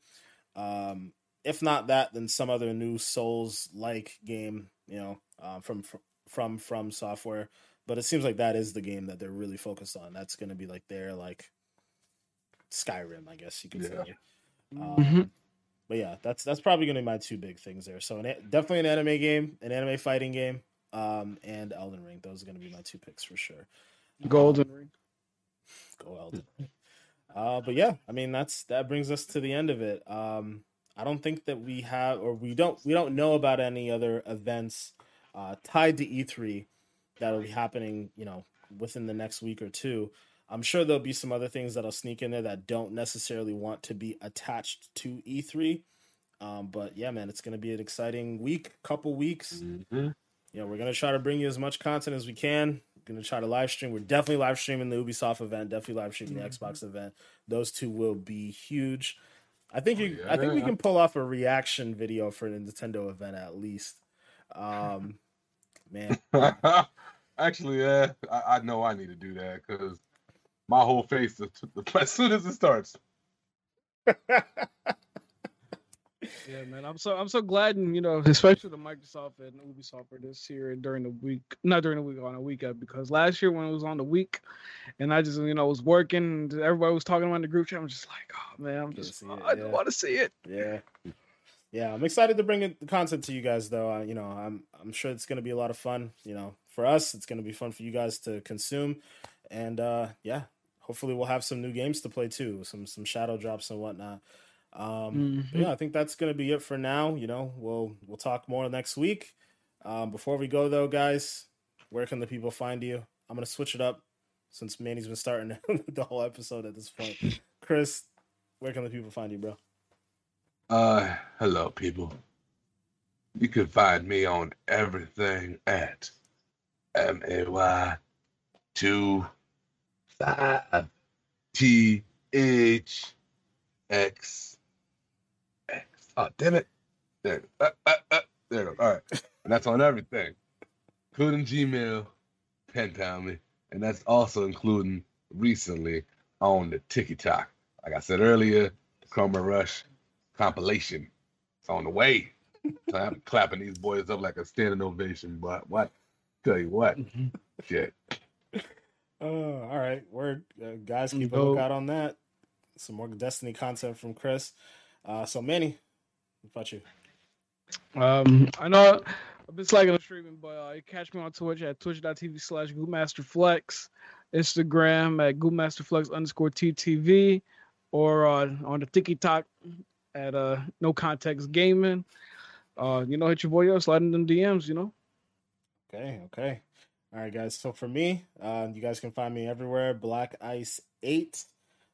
Um, if not that, then some other new Souls like game, you know, uh, from from FromSoftware. But it seems like that is the game that they're really focused on. That's going to be like their like Skyrim, I guess you could Yeah. say. Um, but yeah, that's that's probably going to be my two big things there. So an, definitely an anime game, an anime fighting game, um, and Elden Ring. Those are going to be my two picks for sure. Golden Ring. Go Elden. Ring. Uh, but yeah, I mean that's that brings us to the end of it. Um, I don't think that we have, or we don't, we don't know about any other events uh, tied to E3 that'll be happening. You know, within the next week or two. I'm sure there'll be some other things that'll sneak in there that don't necessarily want to be attached to E3. Um, but yeah, man, it's going to be an exciting week, couple weeks Mhm. you know, we're gonna try to bring you as much content as we can. We're gonna try to live stream. We're definitely live streaming the Ubisoft event, definitely live streaming Mhm. the Xbox event. Those two will be huge. I think Oh, you I think we can pull off a reaction video for the Nintendo event at least. Um man. [laughs] Actually, yeah, I, I know I need to do that because my whole face, the, the, [laughs] as soon as it starts, [laughs] Yeah, man. I'm so I'm so glad, and you know, especially the Microsoft and Ubisoft for this year during the week, not during the week on a weekend, because last year when it was on the week, and I just you know was working, and everybody was talking about the group chat. I'm just like, oh man, I'm just see it, I yeah. want to see it. Yeah. Yeah, I'm excited to bring it, the content to you guys though. Uh, you know, I'm I'm sure it's going to be a lot of fun, you know. For us, it's going to be fun for you guys to consume. And uh yeah, hopefully we'll have some new games to play too, some some shadow drops and whatnot. Um Mhm. yeah, I think that's going to be it for now, you know. We'll we'll talk more next week. Um before we go though, guys, where can the people find you? I'm going to switch it up since Manny's been starting [laughs] the whole episode at this point. Chris, where can the people find you, bro? Uh, hello, people. You can find me on everything at M A Y two five T H X X. Oh, damn it! There, uh, uh, uh, there it is. All right, and that's on everything, including Gmail, pen pal me, and that's also including recently on the TikTok. Like I said earlier, the Chroma Rush compilation. It's on the way. So I'm clapping these boys up like a standing ovation. But what? Tell you what, Mhm. shit. Oh, all right. Word, uh, guys, keep a Dope. lookout on that. Some more Destiny content from Chris. Uh, so Manny, what about you? Um, I know I've been slacking on streaming, but uh, you catch me on Twitch at twitch.tv slash goopmasterflex, Instagram at goopmasterflex underscore TTV, or uh, on the TikTok at uh, no context gaming. Uh, you know, hit your boy up, slide in them DMs, you know. Okay, okay. All right, guys. So for me, uh, you guys can find me everywhere. Black Ice Eight.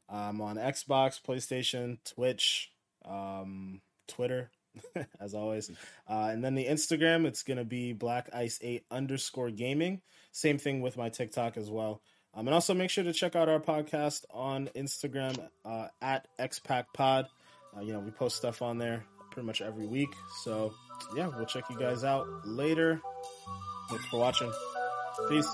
I'm on Xbox, PlayStation, Twitch, um, Twitter, [laughs] as always. Uh, and then the Instagram, it's gonna be Black Ice Eight underscore Gaming. Same thing with my TikTok as well. Um, and also make sure to check out our podcast on Instagram uh, at XPack Pod. Uh, you know, we post stuff on there pretty much every week. So yeah, we'll check you guys out later. Thanks for watching. Peace.